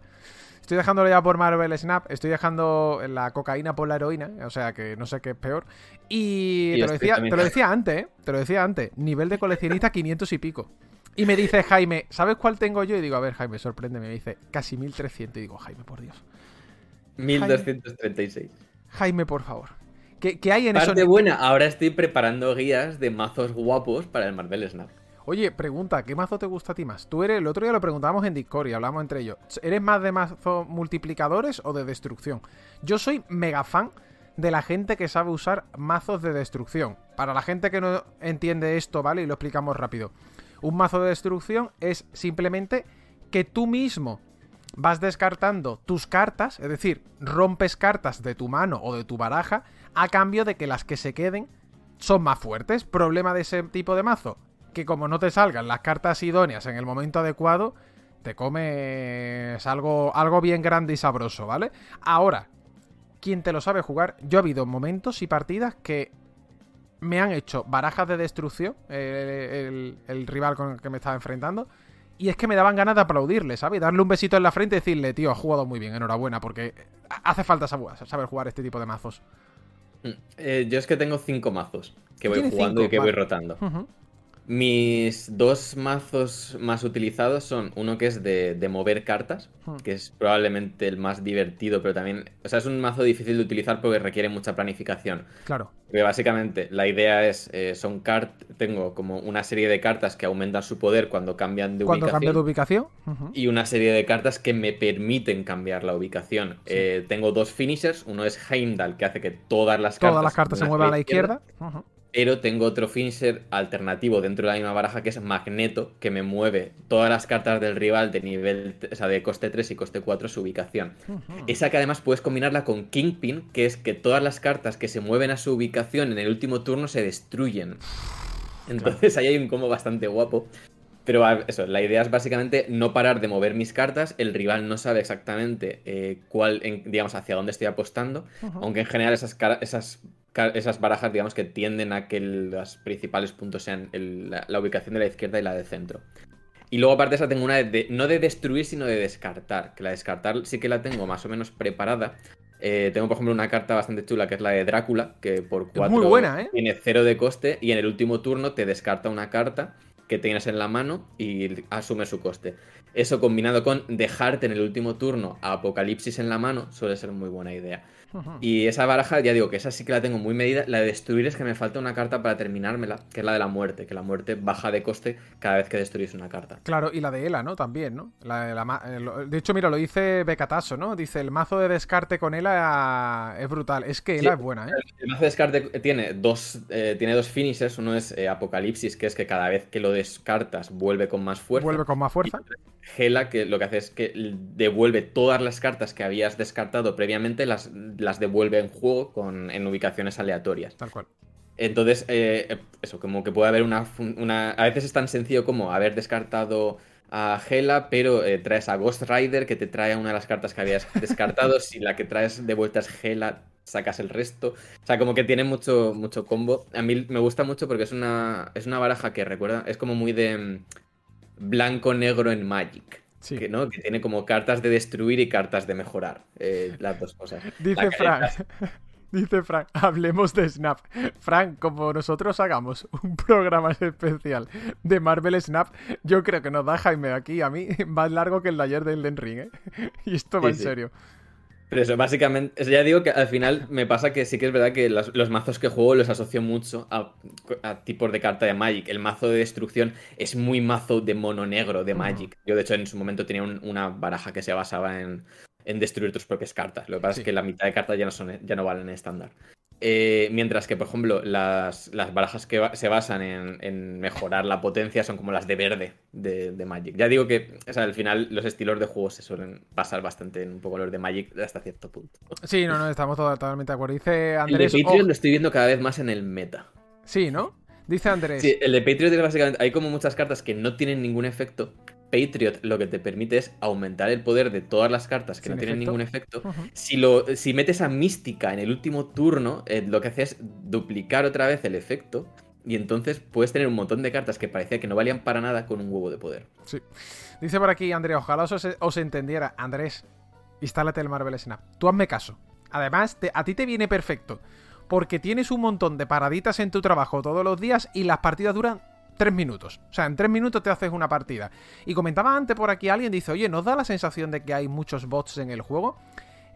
Estoy dejándolo ya por Marvel Snap, estoy dejando la cocaína por la heroína, o sea que no sé qué es peor. Y, te, lo decía, te lo decía antes, ¿eh? Te lo decía antes. Nivel de coleccionista <laughs> 500 y pico. Y me dice Jaime, ¿sabes cuál tengo yo? Y digo, a ver, Jaime, sorpréndeme. Me dice, casi 1300. Y digo, Jaime, por Dios. 1236. Jaime, por favor. ¿Qué, hay en Parte eso? buena, ahora estoy preparando guías de mazos guapos para el Marvel Snap. Oye, pregunta, ¿qué mazo te gusta a ti más? Tú eres, el otro día lo preguntábamos en Discord y hablamos entre ellos. ¿Eres más de mazo multiplicadores o de destrucción? Yo soy mega fan de la gente que sabe usar mazos de destrucción. Para la gente que no entiende esto, ¿vale? Y lo explicamos rápido. Un mazo de destrucción es simplemente que tú mismo vas descartando tus cartas, es decir, rompes cartas de tu mano o de tu baraja a cambio de que las que se queden son más fuertes. Problema de ese tipo de mazo, que como no te salgan las cartas idóneas en el momento adecuado, te comes algo, algo bien grande y sabroso, ¿vale? Ahora, quien te lo sabe jugar, yo he habido momentos y partidas que me han hecho barajas de destrucción, el, rival con el que me estaba enfrentando, y es que me daban ganas de aplaudirle, ¿sabes? Darle un besito en la frente y decirle, tío, has jugado muy bien, enhorabuena, porque hace falta saber jugar este tipo de mazos. Mm, eh, yo es que tengo cinco mazos que voy jugando y que voy rotando. Mis dos mazos más utilizados son uno que es de, mover cartas, hmm. que es probablemente el más divertido, pero también, o sea, es un mazo difícil de utilizar porque requiere mucha planificación. Claro. Porque básicamente la idea es, eh, son cartas, tengo como una serie de cartas que aumentan su poder cuando cambian de ubicación. Cuando cambia de ubicación. Y una serie de cartas que me permiten cambiar la ubicación. Eh, tengo dos finishers, uno es Heimdall, que hace que todas las cartas... Todas las cartas se muevan a la izquierda. Pero tengo otro finisher alternativo dentro de la misma baraja que es Magneto, que me mueve todas las cartas del rival de nivel, o sea, de coste 3 y coste 4 su ubicación. Esa que además puedes combinarla con Kingpin, que es que todas las cartas que se mueven a su ubicación en el último turno se destruyen. Entonces ahí hay un combo bastante guapo. Pero eso, la idea es básicamente no parar de mover mis cartas. El rival no sabe exactamente eh, cuál, digamos, hacia dónde estoy apostando. Aunque en general esas, esas esas barajas, digamos, que tienden a que los principales puntos sean la, ubicación de la izquierda y la de centro. Y luego, aparte de esa, tengo una de, no de destruir, sino de descartar. Que la descartar sí que la tengo más o menos preparada. Eh, tengo, por ejemplo, una carta bastante chula que es la de Drácula, que por 4 ¿eh? tiene cero de coste y en el último turno te descarta una carta que tienes en la mano y asume su coste. Eso combinado con dejarte en el último turno a Apocalipsis en la mano suele ser muy buena idea. Y esa baraja, ya digo que esa sí que la tengo muy medida. La de destruir es que me falta una carta para terminármela, que es la de la muerte, que la muerte baja de coste cada vez que destruyes una carta. Claro, y la de Ela, ¿no? También, ¿no? de, hecho, mira, lo dice Becataso, ¿no? Dice, el mazo de descarte con Ela es brutal. Es que Ela es buena, ¿eh? El, mazo de descarte tiene dos, eh, tiene dos finishes. Uno es eh, Apocalipsis, que es que cada vez que lo descartas vuelve con más fuerza. Vuelve con más fuerza. Gela, que lo que hace es que devuelve todas las cartas que habías descartado previamente, las, las devuelve en juego con, en ubicaciones aleatorias. Tal cual. Entonces, eh, eso, como que puede haber una, una, A veces es tan sencillo como haber descartado a Gela, pero eh, traes a Ghost Rider que te trae una de las cartas que habías descartado. <laughs> si la que traes de vuelta es Gela, sacas el resto. O sea, como que tiene mucho, mucho combo. A mí me gusta mucho porque es una, es una baraja que recuerda, es como muy de mm, blanco-negro en Magic. Que, ¿no? que tiene como cartas de destruir y cartas de mejorar. Eh, las dos cosas. <laughs> Dice Frank. <laughs> Dice Frank, hablemos de Snap. Frank, como nosotros hagamos un <laughs> programa especial de Marvel Snap, yo creo que nos da Jaime aquí a mí más largo que el de ayer del Den Ring, ¿eh? Y esto va en serio. Pero eso, básicamente, ya digo que al final me pasa que sí que es verdad que los, mazos que juego los asocio mucho a, tipos de carta de Magic. El mazo de destrucción es muy mazo de mono negro de Magic. Yo, de hecho, en su momento tenía una baraja que se basaba en, destruir tus propias cartas. Lo que pasa es que la mitad de cartas ya no, son, ya no valen estándar. Eh, mientras que, por ejemplo, las, barajas que se basan en, mejorar la potencia son como las de verde de, Magic. Ya digo que al final los estilos de juego se suelen basar bastante en un poco los de Magic hasta cierto punto. Sí, no, no, estamos totalmente de acuerdo. Dice Andrés. El de Patreon lo estoy viendo cada vez más en el meta. Sí, ¿no? Dice Andrés. Sí, el de Patriot básicamente. Hay como muchas cartas que no tienen ningún efecto. Patriot lo que te permite es aumentar el poder de todas las cartas que no tienen ningún efecto. si, lo, si metes a Mística en el último turno, eh, lo que hace es duplicar otra vez el efecto. Y entonces puedes tener un montón de cartas que parecía que no valían para nada con un huevo de poder. Sí. Dice por aquí Andrés, ojalá os, os entendiera. Andrés, instálate el Marvel Snap. Tú hazme caso. Además, a ti te viene perfecto porque tienes un montón de paraditas en tu trabajo todos los días y las partidas duran 3 minutos. O sea, en 3 minutos te haces una partida. Y comentaba antes por aquí alguien, dice, oye, ¿nos da la sensación de que hay muchos bots en el juego?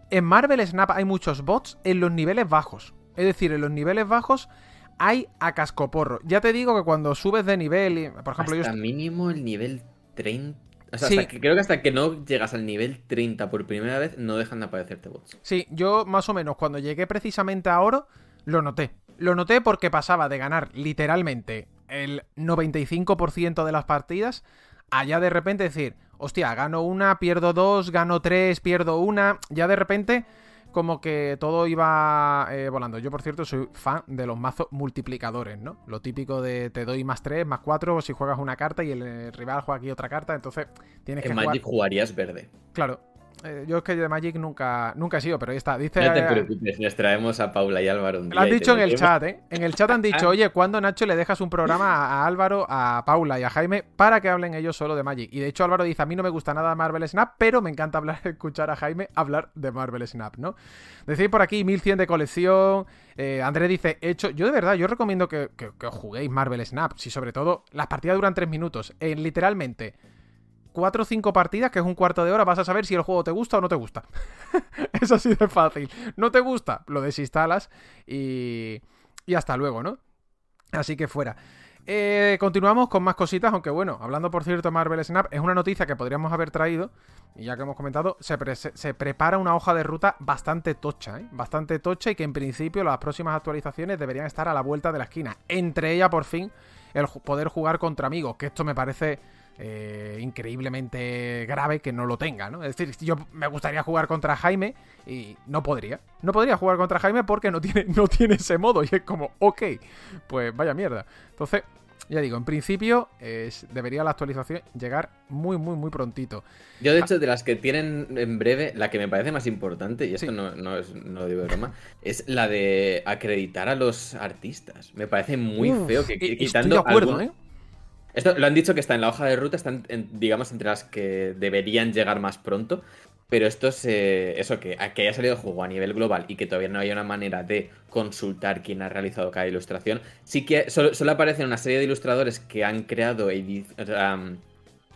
En Marvel Snap hay muchos bots en los niveles bajos. Es decir, en los niveles bajos hay a cascoporro. Ya te digo que cuando subes de nivel, por ejemplo, hasta mínimo el nivel 30. O sea, creo que hasta que no llegas al nivel 30 por primera vez, no dejan de aparecerte bots. Sí, yo más o menos cuando llegué precisamente a oro, lo noté. Lo noté porque pasaba de ganar literalmente el 95% de las partidas a ya de repente decir, hostia, gano una, pierdo dos, gano tres, pierdo una. Ya de repente como que todo iba eh, volando. Yo, por cierto, soy fan de los mazos multiplicadores, ¿no? Lo típico de te doy más 3, más 4 si juegas una carta y el eh, rival juega aquí otra carta, entonces tienes que en Magic jugarías verde. Claro, eh, yo es que de Magic nunca, nunca he sido, pero ahí está. Dice, no te preocupes, les traemos a Paula y Álvaro un día. Lo han dicho en el chat, ¿eh? En el chat han dicho, oye, ¿cuándo Nacho le dejas un programa a, Álvaro, a Paula y a Jaime para que hablen ellos solo de Magic? Y de hecho Álvaro dice, a mí no me gusta nada Marvel Snap, pero me encanta hablar, <laughs> escuchar a Jaime hablar de Marvel Snap, ¿no? Decís por aquí 1100 de colección. Eh, Andrés dice, hecho, yo de verdad, yo recomiendo que, que, que juguéis Marvel Snap. Si sobre todo las partidas duran 3 minutos. En literalmente 4 o 5 partidas, que es un cuarto de hora, vas a saber si el juego te gusta o no te gusta. <laughs> es así de fácil. ¿No te gusta? Lo desinstalas y, y hasta luego, ¿no? Así que fuera. Eh, continuamos con más cositas, aunque bueno, hablando por cierto Marvel Snap, es una noticia que podríamos haber traído, y ya que hemos comentado, se, se, prepara una hoja de ruta bastante tocha, ¿eh? Bastante tocha y que en principio las próximas actualizaciones deberían estar a la vuelta de la esquina. Entre ellas, por fin, el poder jugar contra amigos, que esto me parece eh, increíblemente grave que no lo tenga, ¿no? Es decir, yo me gustaría jugar contra Jaime y no podría. No podría jugar contra Jaime porque no tiene, no tiene ese modo y es como, ok, pues vaya mierda. Entonces, ya digo, en principio debería la actualización llegar muy, muy, muy prontito. Yo, de hecho, de las que tienen en breve, la que me parece más importante, y esto no, no, es, no lo digo de broma, es la de acreditar a los artistas. Me parece muy feo que quitando. Estoy de acuerdo, ¿eh? Esto lo han dicho que está en la hoja de ruta, están, digamos, entre las que deberían llegar más pronto. Pero esto es eso, que, que haya salido el juego a nivel global y que todavía no haya una manera de consultar quién ha realizado cada ilustración. Sí que solo, aparecen una serie de ilustradores que han creado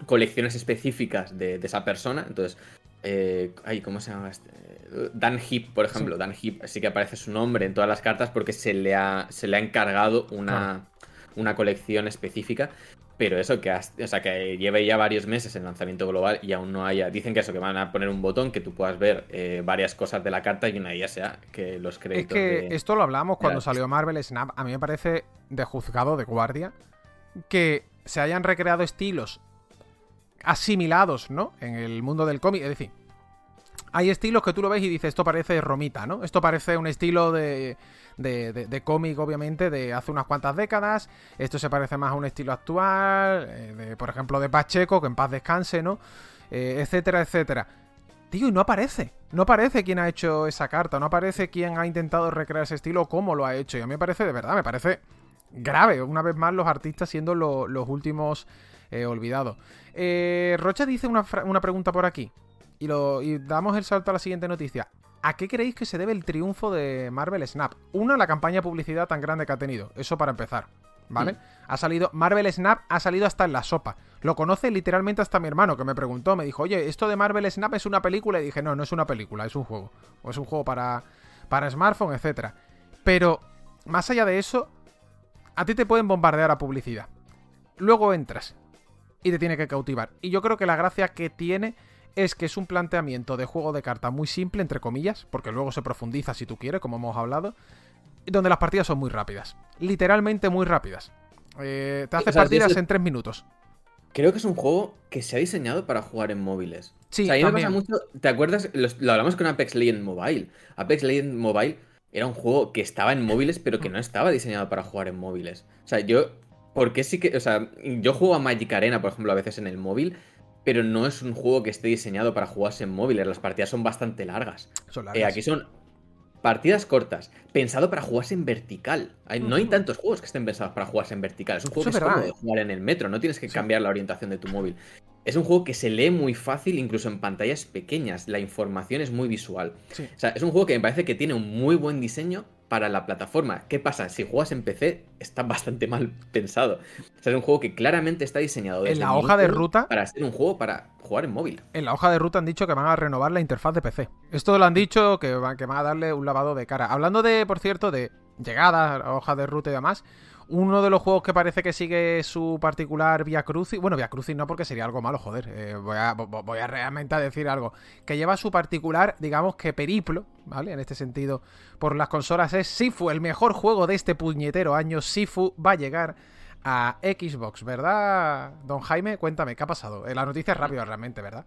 colecciones específicas de, esa persona. Entonces, eh, ¿cómo se llama este? Dan Heap, por ejemplo. Dan Heap sí que aparece su nombre en todas las cartas porque se le ha, se le ha encargado una, una colección específica. Pero eso que, o sea, que lleve ya varios meses en lanzamiento global y aún no haya. Dicen que eso, que van a poner un botón que tú puedas ver eh, varias cosas de la carta y una de ellas sea que los créditos. Es que esto lo hablamos cuando salió Marvel Snap. A mí me parece de juzgado de guardia que se hayan recreado estilos asimilados, ¿no? En el mundo del cómic. Es decir, hay estilos que tú lo ves y dices, esto parece Romita, ¿no? Esto parece un estilo de de, cómic, obviamente, de hace unas cuantas décadas. Esto se parece más a un estilo actual, eh, por ejemplo, de Pacheco, que en paz descanse, ¿no? Eh, etcétera, etcétera. Tío, y no aparece. No aparece quién ha hecho esa carta, no aparece quién ha intentado recrear ese estilo, cómo lo ha hecho. Y a mí me parece, de verdad, me parece grave. Una vez más, los artistas siendo los últimos eh, olvidados. Rocha dice una, una, pregunta por aquí. Y, lo, y damos el salto a la siguiente noticia. ¿A qué creéis que se debe el triunfo de Marvel Snap? Una, la campaña de publicidad tan grande que ha tenido. Eso para empezar. ¿Vale? Mm. Ha salido. Marvel Snap ha salido hasta en la sopa. Lo conoce literalmente hasta mi hermano, que me preguntó. Me dijo, oye, ¿esto de Marvel Snap es una película? Y dije, no, no es una película, es un juego. O es un juego para, para smartphone, etc. Pero, más allá de eso, a ti te pueden bombardear a publicidad. Luego entras y te tiene que cautivar. Y yo creo que la gracia que tiene es que es un planteamiento de juego de carta muy simple, entre comillas, porque luego se profundiza si tú quieres, como hemos hablado, donde las partidas son muy rápidas. Literalmente muy rápidas. Eh, te haces partidas en tres minutos. Creo que es un juego que se ha diseñado para jugar en móviles. Sí, o sea, me pasa mucho. ¿Te acuerdas? Lo, hablamos con Apex Legends Mobile. Apex Legends Mobile era un juego que estaba en móviles, pero que no estaba diseñado para jugar en móviles. O sea, yo. Porque sí que. O sea, yo juego a Magic Arena, por ejemplo, a veces en el móvil. Pero no es un juego que esté diseñado para jugarse en móviles. Las partidas son bastante largas. Son eh, aquí son partidas cortas, pensado para jugarse en vertical. no hay tantos juegos que estén pensados para jugarse en vertical. Es un juego que es, como de jugar en el metro, no tienes que cambiar la orientación de tu móvil. Es un juego que se lee muy fácil, incluso en pantallas pequeñas. La información es muy visual. O sea, es un juego que me parece que tiene un muy buen diseño para la plataforma. ¿Qué pasa? Si juegas en PC, está bastante mal pensado. O sea, es un juego que claramente está diseñado desde en la hoja de ruta para ser un juego para jugar en móvil. En la hoja de ruta han dicho que van a renovar la interfaz de PC. Esto lo han dicho que van, que van a darle un lavado de cara. Hablando de, por cierto, de llegadas, hoja de ruta y demás. Uno de los juegos que parece que sigue su particular Via Crucis. Bueno, Via Crucis no, porque sería algo malo, joder. Eh, voy, a, voy a realmente a decir algo. Que lleva su particular, digamos que periplo, ¿vale? En este sentido, por las consolas es Sifu, el mejor juego de este puñetero año. Sifu va a llegar a Xbox, ¿verdad, don Jaime? Cuéntame, ¿qué ha pasado? Eh, la noticia es rápida realmente, ¿verdad?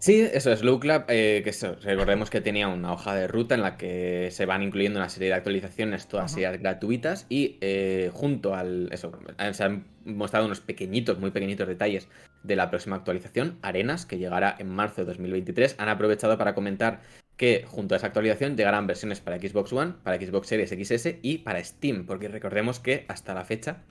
Sí, eso es Low Club, eh, que recordemos que tenía una hoja de ruta en la que se van incluyendo una serie de actualizaciones, todas ellas gratuitas, y eh, junto al. Eso, se han mostrado unos pequeñitos, muy pequeñitos detalles de la próxima actualización, Arenas, que llegará en marzo de 2023. Han aprovechado para comentar que junto a esa actualización llegarán versiones para Xbox One, para Xbox Series XS y para Steam, porque recordemos que hasta la fecha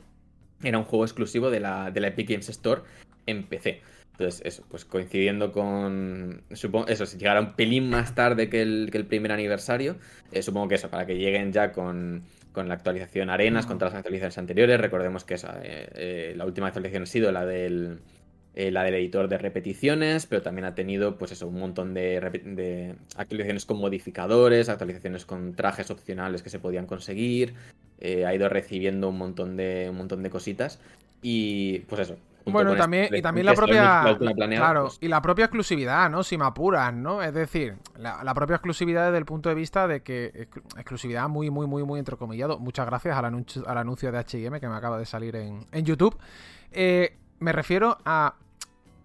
era un juego exclusivo de la, de la Epic Games Store en PC. Entonces, eso, pues coincidiendo con. Supongo, eso, si llegara un pelín más tarde que el, que el primer aniversario, eh, supongo que eso, para que lleguen ya con, la actualización Arenas, contra las actualizaciones anteriores. Recordemos que esa, eh, eh, la última actualización ha sido la del. la del editor de repeticiones, pero también ha tenido, pues eso, un montón de, de actualizaciones con modificadores, actualizaciones con trajes opcionales que se podían conseguir. ha ido recibiendo un montón de, un montón de cositas. Y pues eso, bueno, también, y también la propia. claro, pues y la propia exclusividad, ¿no? Si me apuran, ¿no? Es decir, la, propia exclusividad desde el punto de vista de que. Exclusividad muy, muy, muy, muy entrecomillado. Muchas gracias al anuncio, al anuncio de HM que me acaba de salir en, en YouTube. Eh, me refiero a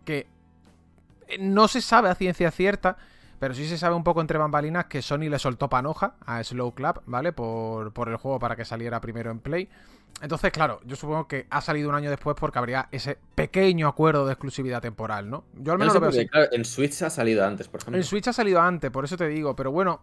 que no se sabe a ciencia cierta. Pero sí se sabe un poco entre bambalinas que Sony le soltó panoja a Slow Club, ¿vale? Por, por el juego para que saliera primero en Play. Entonces, claro, yo supongo que ha salido un año después porque habría ese pequeño acuerdo de exclusividad temporal, ¿no? Yo al menos lo veo así. Claro, en Switch ha salido antes, por ejemplo. En Switch ha salido antes, por eso te digo, pero bueno.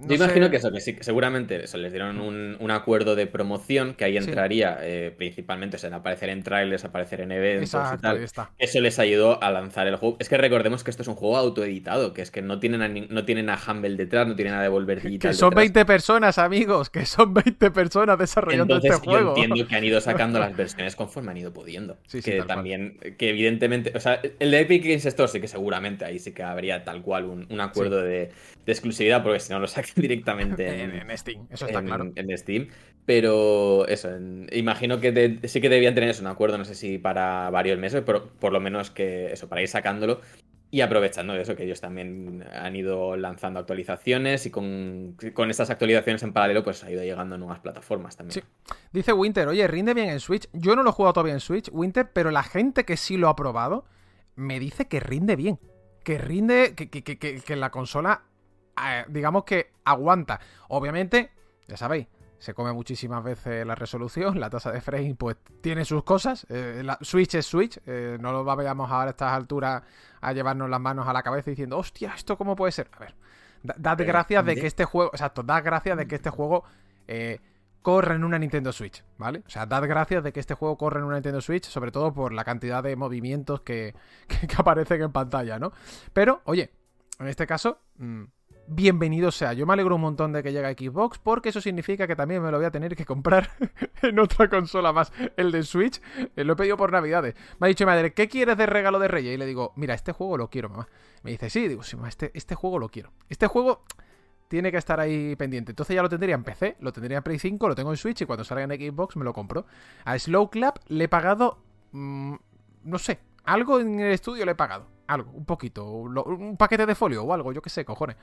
yo imagino que eso, que sí, seguramente eso, les dieron un, acuerdo de promoción que ahí entraría eh, principalmente, o sea, aparecer en trailers, aparecer en eventos y tal. Eso les ayudó a lanzar el juego. Es que recordemos que esto es un juego autoeditado, que es que no tienen a, no tienen a Humble detrás, no tienen a Devolver Digital. Que son 20 personas, amigos, que son 20 personas desarrollando este juego que han ido sacando las <laughs> versiones conforme han ido pudiendo. que también, que evidentemente, o sea, el de Epic Games Store sí que seguramente ahí sí que habría tal cual un, acuerdo de, exclusividad, porque si no lo sacan <laughs> directamente en, Steam, eso está claro. En Steam. Pero eso, imagino que sí que debían tener eso, un acuerdo, no sé si para varios meses, pero por lo menos que eso, para ir sacándolo y aprovechando de eso, que ellos también han ido lanzando actualizaciones y con, con estas actualizaciones en paralelo, pues ha ido llegando a nuevas plataformas también. Sí. Dice Winter, oye, rinde bien en Switch. Yo no lo he jugado todavía en Switch, Winter, pero la gente que sí lo ha probado me dice que rinde bien. Que rinde, que, que, que, que la consola, eh, digamos que aguanta. Obviamente, ya sabéis, se come muchísimas veces la resolución, la tasa de frame pues tiene sus cosas, eh, la Switch es Switch, eh, no lo vayamos ahora a estas alturas a llevarnos las manos a la cabeza diciendo, hostia, ¿esto cómo puede ser? A ver, dad gracias de que este juego, exacto, dad gracias de que este juego eh, corre en una Nintendo Switch, ¿vale? O sea, dad gracias de que este juego corre en una Nintendo Switch, sobre todo por la cantidad de movimientos que, <laughs> que, aparecen en pantalla, ¿no? Pero, oye, en este caso... Mm, bienvenido sea. Yo me alegro un montón de que llegue a Xbox porque eso significa que también me lo voy a tener que comprar <laughs> en otra consola más, el de Switch. Eh, lo he pedido por Navidades. Me ha dicho mi madre, ¿qué quieres de regalo de Reyes? Y le digo, mira, este juego lo quiero, mamá. Me dice, sí, digo, sí, mamá, este, este juego lo quiero. Este juego tiene que estar ahí pendiente. Entonces ya lo tendría en PC, lo tendría en Play 5, lo tengo en Switch y cuando salga en Xbox me lo compro. A Slow Clap le he pagado, mm, no sé, algo en el estudio le he pagado. Algo, un poquito. Un paquete de folio o algo, yo qué sé, cojones.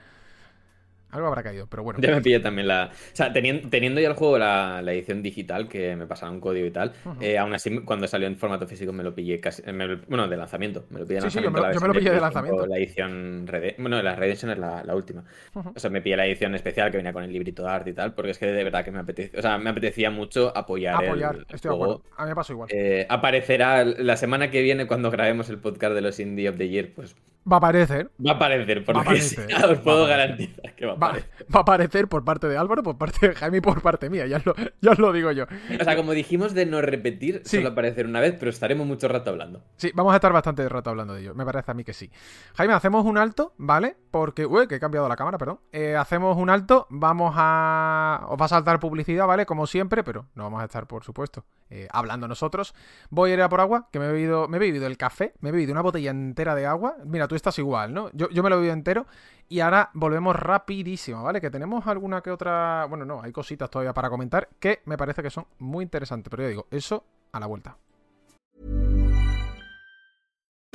Algo habrá caído, pero bueno. Ya me pillé también la. O sea, teniendo, ya el juego la, edición digital, que me pasaba un código y tal, eh, aún así, cuando salió en formato físico, me lo pillé casi. bueno, de lanzamiento. Me lo pillé sí, Sí, yo me, lo pillé de lanzamiento. La edición. Bueno, la Redemption es la, última. O sea, me pillé la edición especial que venía con el librito de arte y tal, porque es que de verdad que me apetecía. O sea, me apetecía mucho apoyar. Apoyar, estoy de acuerdo. A mí me pasó igual. Eh, aparecerá la semana que viene, cuando grabemos el podcast de los Indie of the Year, pues Va a aparecer. Va a aparecer, porque <laughs> os puedo garantizar que va a aparecer. <laughs> Va, a aparecer por parte de Álvaro, por parte de Jaime y por parte mía, ya os, lo, os lo digo yo. O sea, como dijimos de no repetir, sí. solo aparecer una vez, pero estaremos mucho rato hablando. Sí, vamos a estar bastante rato hablando de ello, me parece a mí que sí. Jaime, hacemos un alto, ¿vale? Porque, uy, que he cambiado la cámara, perdón. Eh, hacemos un alto, vamos a... Os va a saltar publicidad, ¿vale? Como siempre, pero no vamos a estar, por supuesto, eh, hablando nosotros. Voy a ir a por agua, que me he, bebido, me he bebido el café, me he bebido una botella entera de agua. Mira, tú estás igual, ¿no? Yo, yo me lo he entero. Y ahora volvemos rapidísimo, ¿vale? Que tenemos alguna que otra... Bueno, no, hay cositas todavía para comentar que me parece que son muy interesantes. Pero yo digo, eso a la vuelta.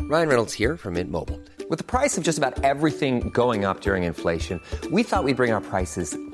Ryan Reynolds here from Mint Mobile. With the price of just about everything going up during inflation, we thought we'd bring our prices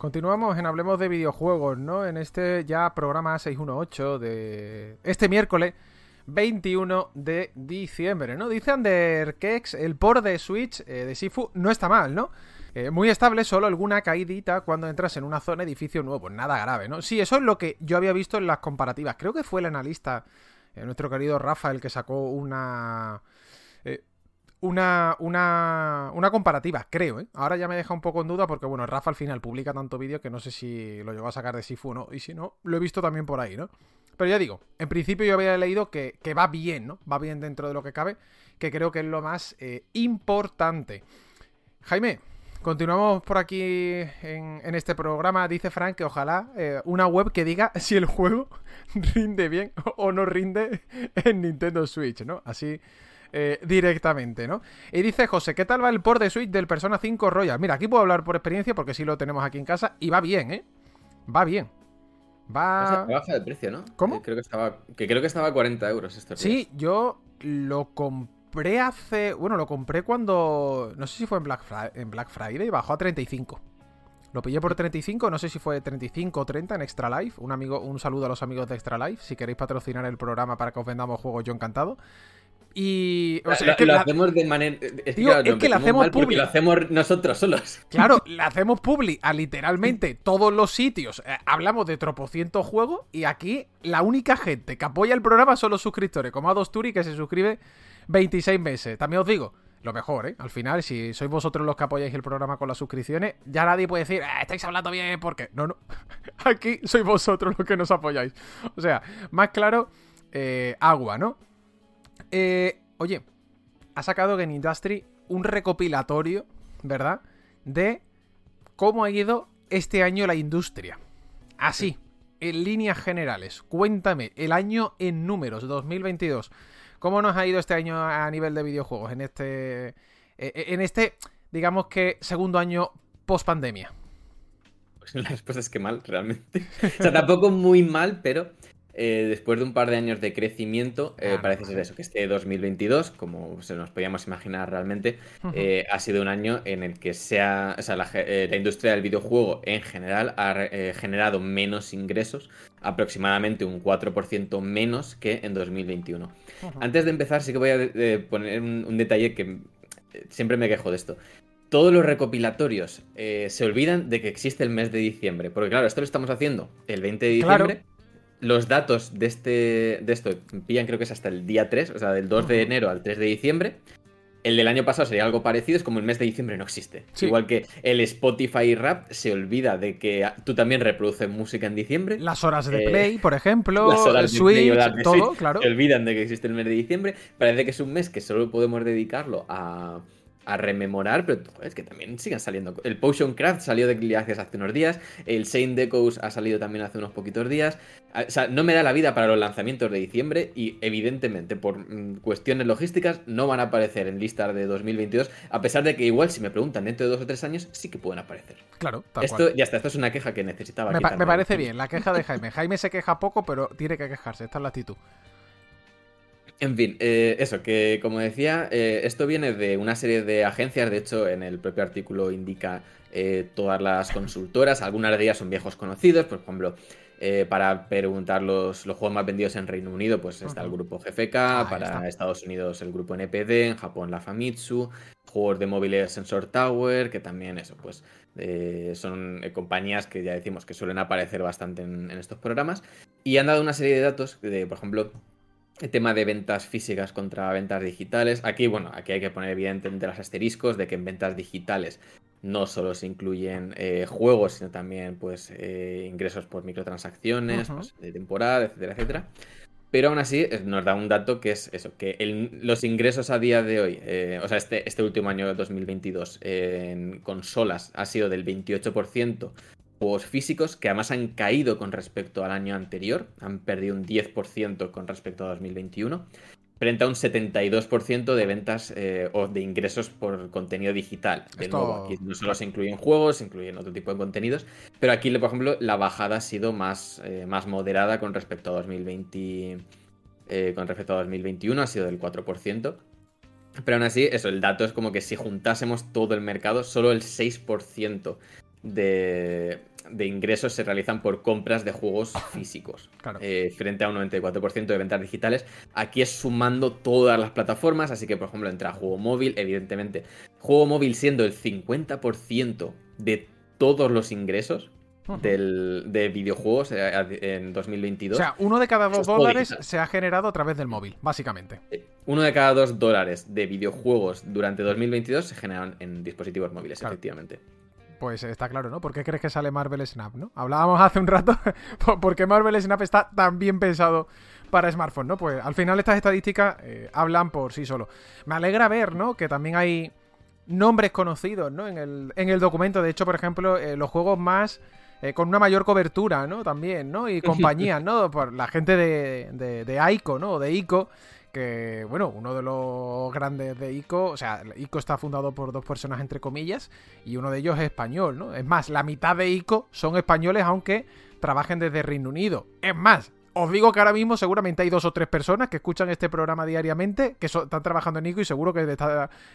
Continuamos en Hablemos de videojuegos, ¿no? En este ya programa 618 de este miércoles 21 de diciembre, ¿no? Dice Underkex, el port de Switch eh, de Sifu no está mal, ¿no? Eh, muy estable, solo alguna caídita cuando entras en una zona edificio nuevo, nada grave, ¿no? Sí, eso es lo que yo había visto en las comparativas. Creo que fue el analista, eh, nuestro querido Rafa, el que sacó una una, una, una comparativa, creo, ¿eh? Ahora ya me deja un poco en duda porque, bueno, Rafa al final publica tanto vídeo que no sé si lo llevó a sacar de Sifu o no. Y si no, lo he visto también por ahí, ¿no? Pero ya digo, en principio yo había leído que, va bien, ¿no? Va bien dentro de lo que cabe, que creo que es lo más eh, importante. Jaime, continuamos por aquí en, este programa. Dice Frank que ojalá eh, una web que diga <laughs> si el juego <laughs> rinde bien o no rinde en Nintendo Switch, ¿no? Así eh, directamente, ¿no? Y dice José, ¿qué tal va el port de Switch del Persona 5 Royal? Mira, aquí puedo hablar por experiencia porque sí lo tenemos aquí en casa y va bien, ¿eh? Va bien. Va... Baja de precio, ¿no? ¿Cómo? Creo que estaba, que creo que estaba a 40 euros esto. Sí, yo lo compré hace... Bueno, lo compré cuando... No sé si fue en Black, Friday, en Black Friday y bajó a 35. Lo pillé por 35, no sé si fue 35 o 30 en Extra Life. Un, amigo, un saludo a los amigos de Extra Life. Si queréis patrocinar el programa para que os vendamos juegos, yo encantado. Y. O sea, es que lo hacemos de manera. Es que, es que lo hacemos publi. Lo hacemos nosotros solos. Claro, <laughs> le hacemos publi a literalmente todos los sitios. Eh, hablamos de tropocientos juegos y aquí la única gente que apoya el programa son los suscriptores, como a Dosturi que se suscribe 26 meses. También os digo, lo mejor, ¿eh? Al final, si sois vosotros los que apoyáis el programa con las suscripciones, ya nadie puede decir, eh, estáis hablando bien, porque. No, no. <laughs> Aquí sois vosotros los que nos apoyáis. O sea, más claro, eh, agua, ¿no? Eh, oye, ha sacado Game Industry un recopilatorio, ¿verdad? De cómo ha ido este año la industria. Así, en líneas generales. Cuéntame, el año en números, 2022. ¿Cómo nos ha ido este año a nivel de videojuegos? En este. Eh, eh, en este, digamos que, segundo año post pandemia. Pues la respuesta es que mal, realmente. o sea, tampoco muy mal, pero eh, después de un par de años de crecimiento, eh, ah, parece ser eso, que este 2022, como se nos podíamos imaginar realmente, eh, ha sido un año en el que sea, la, industria del videojuego en general ha generado menos ingresos, aproximadamente un 4% menos que en 2021. Antes de empezar, sí que voy a poner un, detalle que siempre me quejo de esto. todos los recopilatorios eh, se olvidan de que existe el mes de diciembre. Porque claro, esto lo estamos haciendo el 20 de diciembre. Los datos de, este, de esto pillan creo que es hasta el día 3, o sea, del 2 de enero al 3 de diciembre. El del año pasado sería algo parecido, es como el mes de diciembre no existe. Igual que el Spotify Rap se olvida de que tú también reproduces música en diciembre. Las horas de eh, play, por ejemplo, las horas de Switch, todo, claro. Se olvidan de que existe el mes de diciembre. Parece que es un mes que solo podemos dedicarlo a, a rememorar, pero es que también siguen saliendo. El Potion Craft salió de gracias hace unos días, el Saint Decos ha salido también hace unos poquitos días. O sea, no me da la vida para los lanzamientos de diciembre y evidentemente por mm, cuestiones logísticas no van a aparecer en listas de 2022, a pesar de que igual si me preguntan dentro de dos o tres años sí que pueden aparecer. Claro, esto ya está, esto es una queja que necesitaba. Me, me parece bien, la queja de Jaime. Jaime se queja poco, pero tiene que quejarse, esta es la actitud. En fin, eh, eso, que como decía, eh, esto viene de una serie de agencias, de hecho en el propio artículo indica eh, todas las consultoras, algunas de ellas son viejos conocidos, por ejemplo, para preguntar los, los, juegos más vendidos en Reino Unido, pues está el grupo GFK, para Estados Unidos el grupo NPD, en Japón la Famitsu, juegos de móviles Sensor Tower, que también eso, pues son compañías que ya decimos que suelen aparecer bastante en, en estos programas, y han dado una serie de datos de, por ejemplo, el tema de ventas físicas contra ventas digitales. Aquí, bueno, aquí hay que poner evidentemente los asteriscos de que en ventas digitales no solo se incluyen eh, juegos, sino también pues eh, ingresos por microtransacciones, pues, de temporada, etcétera, etcétera. Pero aún así nos da un dato que es eso, que los ingresos a día de hoy, eh, o sea, este, este último año 2022 en consolas ha sido del 28% juegos físicos que además han caído con respecto al año anterior, han perdido un 10% con respecto a 2021, frente a un 72% de ventas eh, o de ingresos por contenido digital. De nuevo, aquí no solo se incluyen juegos, se incluyen otro tipo de contenidos, pero aquí, por ejemplo, la bajada ha sido más, eh, más moderada con respecto a 2020. Eh, con respecto a 2021 ha sido del 4%. Pero aún así, eso, el dato es como que si juntásemos todo el mercado, solo el 6% de, de ingresos se realizan por compras de juegos físicos, eh, frente a un 94% de ventas digitales. Aquí es sumando todas las plataformas, así que por ejemplo entra juego móvil, evidentemente, juego móvil siendo el 50% de todos los ingresos. de videojuegos eh, en 2022. O sea, uno de cada dos dólares se ha generado a través del móvil, básicamente. Eh, uno de cada dos dólares de videojuegos durante 2022 se generan en dispositivos móviles, efectivamente. Pues está claro, ¿no? ¿Por qué crees que sale Marvel Snap, no? Hablábamos hace un rato <laughs> por qué Marvel Snap está tan bien pensado para smartphone, ¿no? Pues al final estas estadísticas eh, hablan por sí solo. Me alegra ver, ¿no? Que también hay nombres conocidos, ¿no? En el, en el documento. De hecho, por ejemplo, eh, los juegos más... Eh, con una mayor cobertura, ¿no? También, ¿no? Y <laughs> compañías, ¿no? Por la gente de, de, de ICO, ¿no? De ICO, que, bueno, uno de los grandes de ICO, o sea, ICO está fundado por dos personas entre comillas, y uno de ellos es español, ¿no? Es más, la mitad de ICO son españoles, aunque trabajen desde Reino Unido. Es más, os digo que ahora mismo seguramente hay dos o tres personas que escuchan este programa diariamente que están trabajando en ICO y seguro que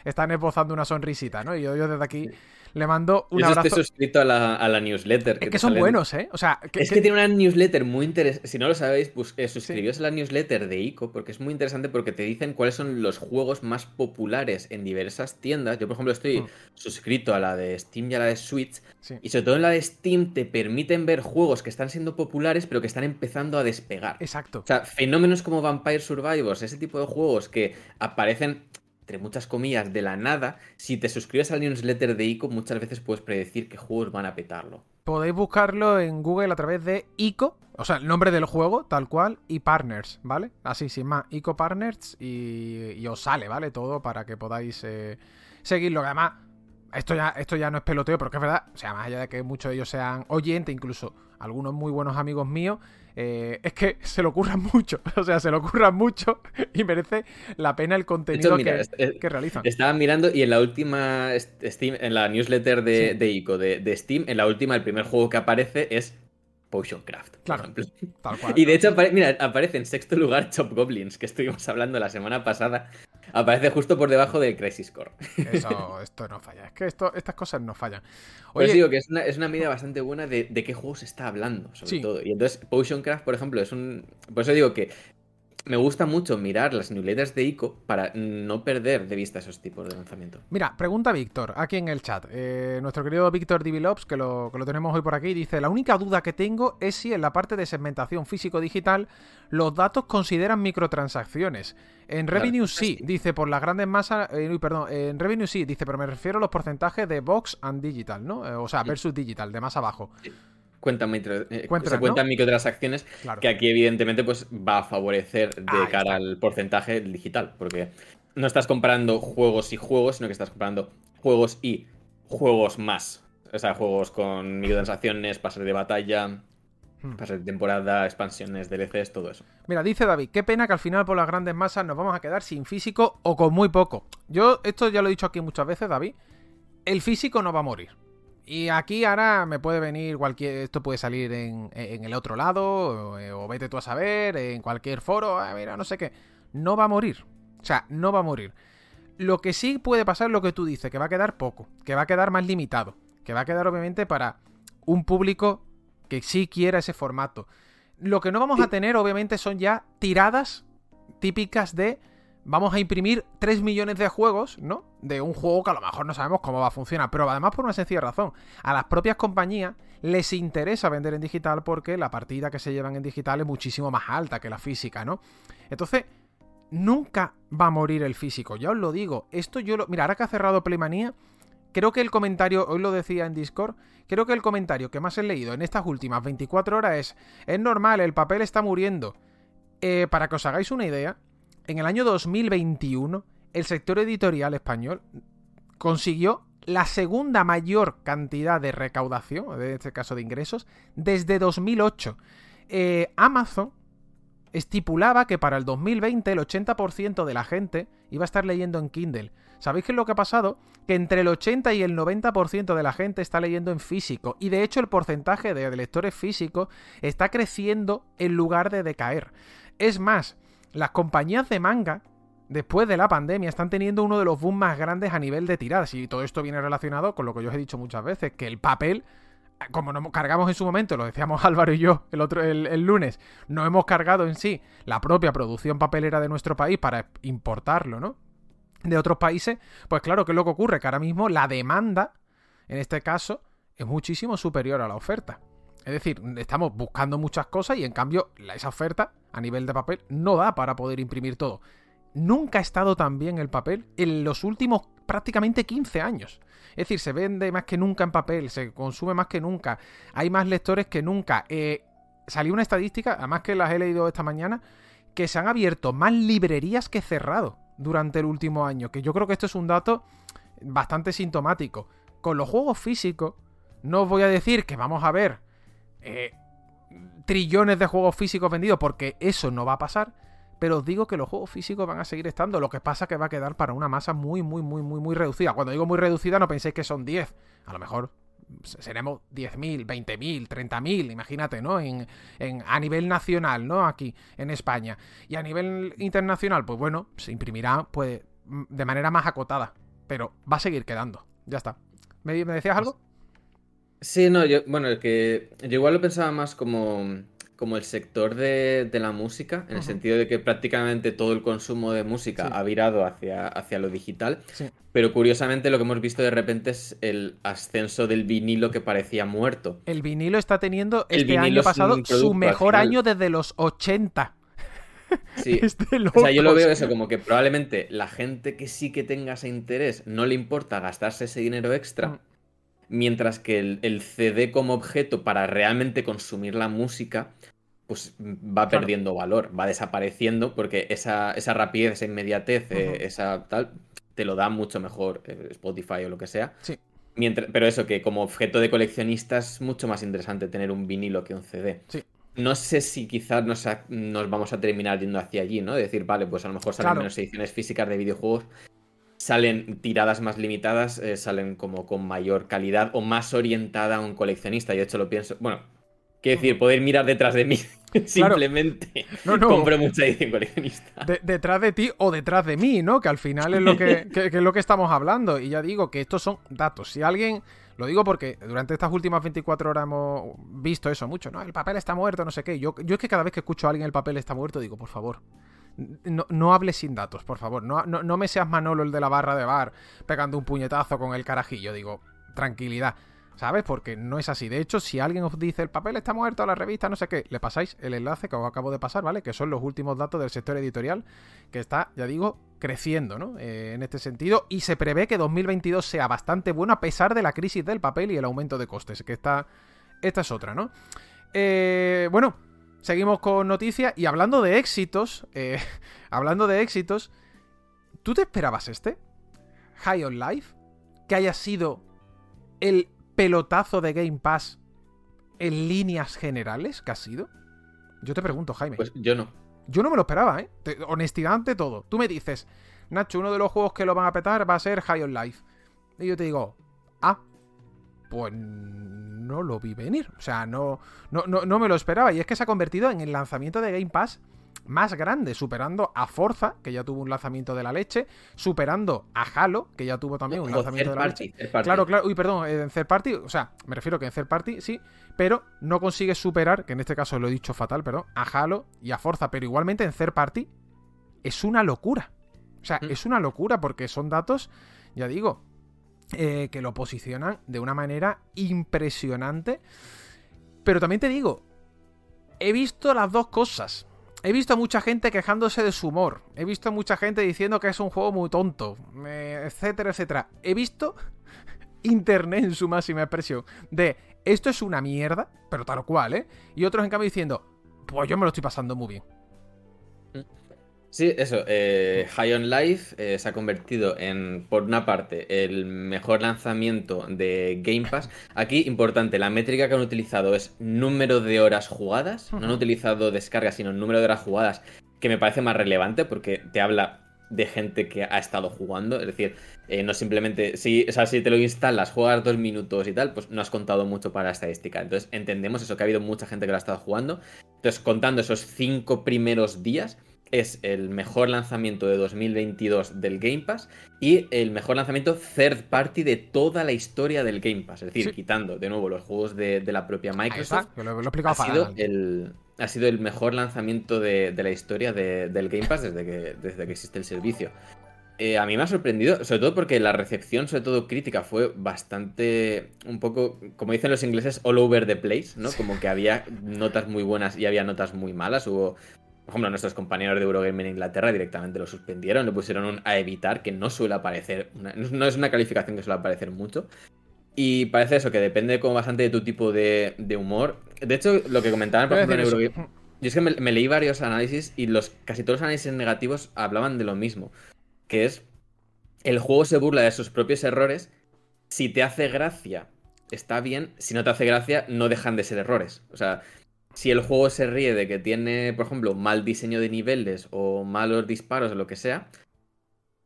están esbozando una sonrisita, ¿no? Y yo, yo desde aquí le mando un abrazo. Estoy suscrito a la, newsletter. es que son buenos, ¿eh? O sea, es que, tiene una newsletter muy interesante. Si no lo sabéis, pues, eh, suscribíos a la newsletter de ICO porque es muy interesante porque te dicen cuáles son los juegos más populares en diversas tiendas. Yo, por ejemplo, estoy mm. suscrito a la de Steam y a la de Switch. Y sobre todo en la de Steam te permiten ver juegos que están siendo populares pero que están empezando a despegar. Exacto. O sea, fenómenos como Vampire Survivors, ese tipo de juegos que aparecen entre muchas comillas, de la nada, si te suscribes al newsletter de ICO, muchas veces puedes predecir qué juegos van a petarlo. Podéis buscarlo en Google a través de ICO, o sea, el nombre del juego, tal cual, y Partners, ¿vale? Así, sin más, ICO Partners, y, os sale, ¿vale? Todo para que podáis eh, seguirlo. Además, esto ya, esto ya no es peloteo, pero que es verdad, o sea, más allá de que muchos de ellos sean oyentes, incluso algunos muy buenos amigos míos, eh, es que se lo ocurran mucho. <laughs> O sea, se lo ocurran mucho y merece la pena el contenido que, realizan. Estaban mirando y en la última Steam, en la newsletter de, ICO de, Steam, en la última, el primer juego que aparece es Potioncraft. Claro. Tal cual, <laughs> y de hecho, mira, aparece en sexto lugar Chop Goblins, que estuvimos hablando la semana pasada. Aparece justo por debajo del Crisis Core. Eso, esto no falla. Es que esto, estas cosas no fallan. Oye, digo que es una, es una medida bastante buena de, de qué juego se está hablando, sobre todo. Y entonces, Potioncraft, por ejemplo, es un. Por eso digo que me gusta mucho mirar las newsletters de ICO para no perder de vista esos tipos de lanzamiento. Mira, pregunta Víctor, aquí en el chat. Eh, nuestro querido Víctor Divilops, que lo, que lo tenemos hoy por aquí, dice: La única duda que tengo es si en la parte de segmentación físico-digital los datos consideran microtransacciones. En Revenue sí, dice por las grandes masas. Eh, perdón, en Revenue sí, dice, pero me refiero a los porcentajes de Box and Digital, ¿no? Eh, o sea, versus Digital, de más abajo. Cuentan, micro, eh, se cuentan microtransacciones que aquí evidentemente pues va a favorecer de cara al porcentaje digital, porque no estás comparando juegos y juegos, sino que estás comparando juegos y juegos más. O sea, juegos con microtransacciones, pases de batalla, Hmm. Pases de temporada, expansiones, DLCs, todo eso. Mira, dice David, qué pena que al final por las grandes masas nos vamos a quedar sin físico o con muy poco. Yo, esto ya lo he dicho aquí muchas veces, David, el físico no va a morir. Y aquí ahora me puede venir cualquier. Esto puede salir en, el otro lado, o, vete tú a saber, en cualquier foro, ah, mira, no sé qué. No va a morir. O sea, no va a morir. Lo que sí puede pasar es lo que tú dices, que va a quedar poco, que va a quedar más limitado, que va a quedar obviamente para un público que sí quiera ese formato. Lo que no vamos a tener, obviamente, son ya tiradas típicas de vamos a imprimir 3 millones de juegos, ¿no? De un juego que a lo mejor no sabemos cómo va a funcionar, pero además por una sencilla razón. A las propias compañías les interesa vender en digital porque la partida que se llevan en digital es muchísimo más alta que la física, ¿no? Entonces, nunca va a morir el físico, ya os lo digo. Esto yo lo... Mira, ahora que ha cerrado Playmanía, creo que el comentario, hoy lo decía en Discord, creo que el comentario que más he leído en estas últimas 24 horas es, es normal, el papel está muriendo. Eh, para que os hagáis una idea, en el año 2021, el sector editorial español consiguió la segunda mayor cantidad de recaudación, en este caso de ingresos, desde 2008. Eh, Amazon estipulaba que para el 2020 el 80% de la gente iba a estar leyendo en Kindle. ¿Sabéis qué es lo que ha pasado? Que entre el 80 y el 90% de la gente está leyendo en físico. Y de hecho el porcentaje de lectores físicos está creciendo en lugar de decaer. Es más, las compañías de manga, después de la pandemia, están teniendo uno de los booms más grandes a nivel de tiradas. Y todo esto viene relacionado con lo que yo os he dicho muchas veces, que el papel como nos cargamos en su momento, lo decíamos <laughs> Álvaro y yo el otro el, lunes, no hemos cargado en sí la propia producción papelera de nuestro país para importarlo, ¿no? de otros países, pues claro, ¿qué es lo que ocurre? Que ahora mismo la demanda, en este caso, es muchísimo superior a la oferta. Es decir, estamos buscando muchas cosas y en cambio esa oferta a nivel de papel no da para poder imprimir todo. Nunca ha estado tan bien el papel en los últimos prácticamente 15 años. Es decir, se vende más que nunca en papel, se consume más que nunca, hay más lectores que nunca. Eh, salió una estadística, además que las he leído esta mañana, que se han abierto más librerías que cerrado durante el último año, que yo creo que esto es un dato bastante sintomático. Con los juegos físicos, no os voy a decir que vamos a ver eh, trillones de juegos físicos vendidos, porque eso no va a pasar, pero os digo que los juegos físicos van a seguir estando. Lo que pasa es que va a quedar para una masa muy, muy, muy, muy, muy reducida. Cuando digo muy reducida, no penséis que son 10. A lo mejor seremos 10.000, 20.000, 30.000, imagínate, ¿no? En, a nivel nacional, ¿no? Aquí, en España. Y a nivel internacional, pues bueno, se imprimirá pues de manera más acotada. Pero va a seguir quedando. Ya está. ¿Me, me decías algo? Sí, no, yo, bueno, el que yo igual lo pensaba más como como el sector de, la música, en el sentido de que prácticamente todo el consumo de música ha virado hacia, hacia lo digital. Pero curiosamente lo que hemos visto de repente es el ascenso del vinilo que parecía muerto. El vinilo está teniendo este año pasado su mejor año desde los 80. <laughs> Sí. <laughs> o sea, yo lo veo eso, como que probablemente la gente que sí que tenga ese interés no le importa gastarse ese dinero extra. Mm. Mientras que el, CD como objeto para realmente consumir la música, pues va perdiendo valor, va desapareciendo, porque esa, esa rapidez, esa inmediatez, eh, esa tal, te lo da mucho mejor eh, Spotify o lo que sea. Sí. Mientras, pero eso, que como objeto de coleccionista es mucho más interesante tener un vinilo que un CD. Sí. No sé si quizás nos, nos, vamos a terminar yendo hacia allí, ¿no? decir, vale, pues a lo mejor salen menos ediciones físicas de videojuegos, salen tiradas más limitadas, eh, salen como con mayor calidad o más orientada a un coleccionista. Y de hecho lo pienso. Bueno, quiero decir, poder mirar detrás de mí. <laughs> Simplemente no, no. compro mucha edición coleccionista. detrás de ti o detrás de mí, ¿no? Que al final es lo <laughs> que, es lo que estamos hablando. Y ya digo que estos son datos. Si alguien. Lo digo porque durante estas últimas 24 horas hemos visto eso mucho, ¿no? El papel está muerto, no sé qué. Yo, yo es que cada vez que escucho a alguien el papel está muerto, digo, por favor, no, hables sin datos, por favor. No, no, no me seas Manolo el de la barra de bar pegando un puñetazo con el carajillo. Digo, tranquilidad. ¿Sabes? Porque no es así. De hecho, si alguien os dice el papel está muerto, la revista, no sé qué, le pasáis el enlace que os acabo de pasar, ¿vale? Que son los últimos datos del sector editorial, que está, ya digo, creciendo, ¿no? Eh, en este sentido. Y se prevé que 2022 sea bastante bueno a pesar de la crisis del papel y el aumento de costes. Que está. Esta es otra, ¿no? Eh, bueno, seguimos con noticias. Y hablando de éxitos. Eh, <laughs> hablando de éxitos. ¿Tú te esperabas este? High on Life. Que haya sido el pelotazo de Game Pass en líneas generales que ha sido? Yo te pregunto, Jaime. Pues yo no. Yo no me lo esperaba, ¿eh? honestidad ante todo. Tú me dices, Nacho, uno de los juegos que lo van a petar va a ser High on Life. Y yo te digo, ah, pues no lo vi venir. O sea, no, no, no, no me lo esperaba. Y es que se ha convertido en el lanzamiento de Game Pass más grande, superando a Forza, que ya tuvo un lanzamiento de la leche, superando a Halo, que ya tuvo también un lanzamiento de la leche. Claro, claro, uy, perdón, en third party, o sea, me refiero que en third party sí, pero no consigue superar, que en este caso lo he dicho fatal, perdón, a Halo y a Forza, pero igualmente en third party es una locura. O sea, mm. es una locura porque son datos, ya digo, eh, que lo posicionan de una manera impresionante. Pero también te digo, he visto las dos cosas. He visto a mucha gente quejándose de su humor. He visto a mucha gente diciendo que es un juego muy tonto. etcétera, etcétera. He visto <laughs> internet en su máxima expresión. De esto es una mierda, pero tal cual, ¿eh? Y otros en cambio diciendo, pues yo me lo estoy pasando muy bien. Sí, eso. Eh, High on Life eh, se ha convertido en, por una parte, el mejor lanzamiento de Game Pass. Aquí, importante, la métrica que han utilizado es número de horas jugadas. No han utilizado descargas, sino número de horas jugadas, que me parece más relevante porque te habla de gente que ha estado jugando. Es decir, eh, no simplemente. Si, o sea, si te lo instalas, juegas dos minutos y tal, pues no has contado mucho para la estadística. Entonces, entendemos eso, que ha habido mucha gente que lo ha estado jugando. Entonces, contando esos cinco primeros días es el mejor lanzamiento de 2022 del Game Pass y el mejor lanzamiento third party de toda la historia del Game Pass. Es decir, quitando de nuevo los juegos de, la propia Microsoft. ha, sido el, ha sido el mejor lanzamiento de, la historia del Game Pass desde que, desde que existe el servicio. Eh, a mí me ha sorprendido, sobre todo porque la recepción, sobre todo crítica, fue bastante, un poco, como dicen los ingleses, all over the place, ¿no? Como que había notas muy buenas y había notas muy malas. Hubo por ejemplo, nuestros compañeros de Eurogame en Inglaterra directamente lo suspendieron, le pusieron un a evitar, que no suele aparecer, no es una calificación que suele aparecer mucho. Y parece eso, que depende como bastante de tu tipo de, humor. De hecho, lo que comentaban, por ejemplo, en Eurogame. Yo es que me, leí varios análisis y los casi todos los análisis negativos hablaban de lo mismo. Que es. El juego se burla de sus propios errores. Si te hace gracia, está bien. Si no te hace gracia, no dejan de ser errores. O sea, si el juego se ríe de que tiene, por ejemplo, mal diseño de niveles o malos disparos o lo que sea,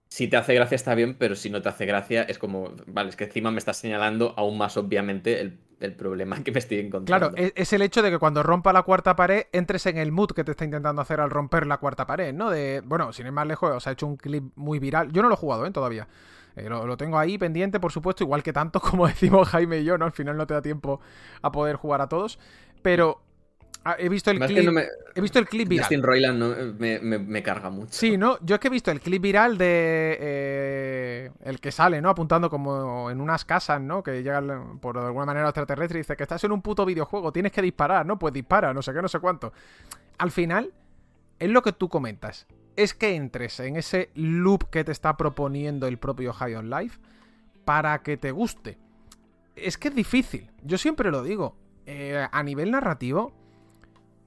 si te hace gracia está bien, pero si no te hace gracia es como, vale, es que encima me estás señalando aún más obviamente el, problema que me estoy encontrando. Claro, es, el hecho de que cuando rompa la cuarta pared entres en el mood que te está intentando hacer al romper la cuarta pared, ¿no? De, bueno, sin ir más lejos, os ha hecho un clip muy viral. Yo no lo he jugado, ¿eh? Todavía. Eh, lo, lo, tengo ahí pendiente, por supuesto, igual que tanto <laughs> como decimos Jaime y yo, ¿no? Al final no te da tiempo a poder jugar a todos. Pero Ah, he visto el clip. He visto el clip viral. Justin Roiland me, carga mucho. Sí, ¿no? Yo es que he visto el clip viral de. Eh, el que sale, ¿no? Apuntando como en unas casas, ¿no? Que llegan por alguna manera extraterrestre y dice que estás en un puto videojuego, tienes que disparar, ¿no? Pues dispara, no sé qué, no sé cuánto. Al final, es lo que tú comentas. Es que entres en ese loop que te está proponiendo el propio High on Life para que te guste. Es que es difícil. Yo siempre lo digo. Eh, a nivel narrativo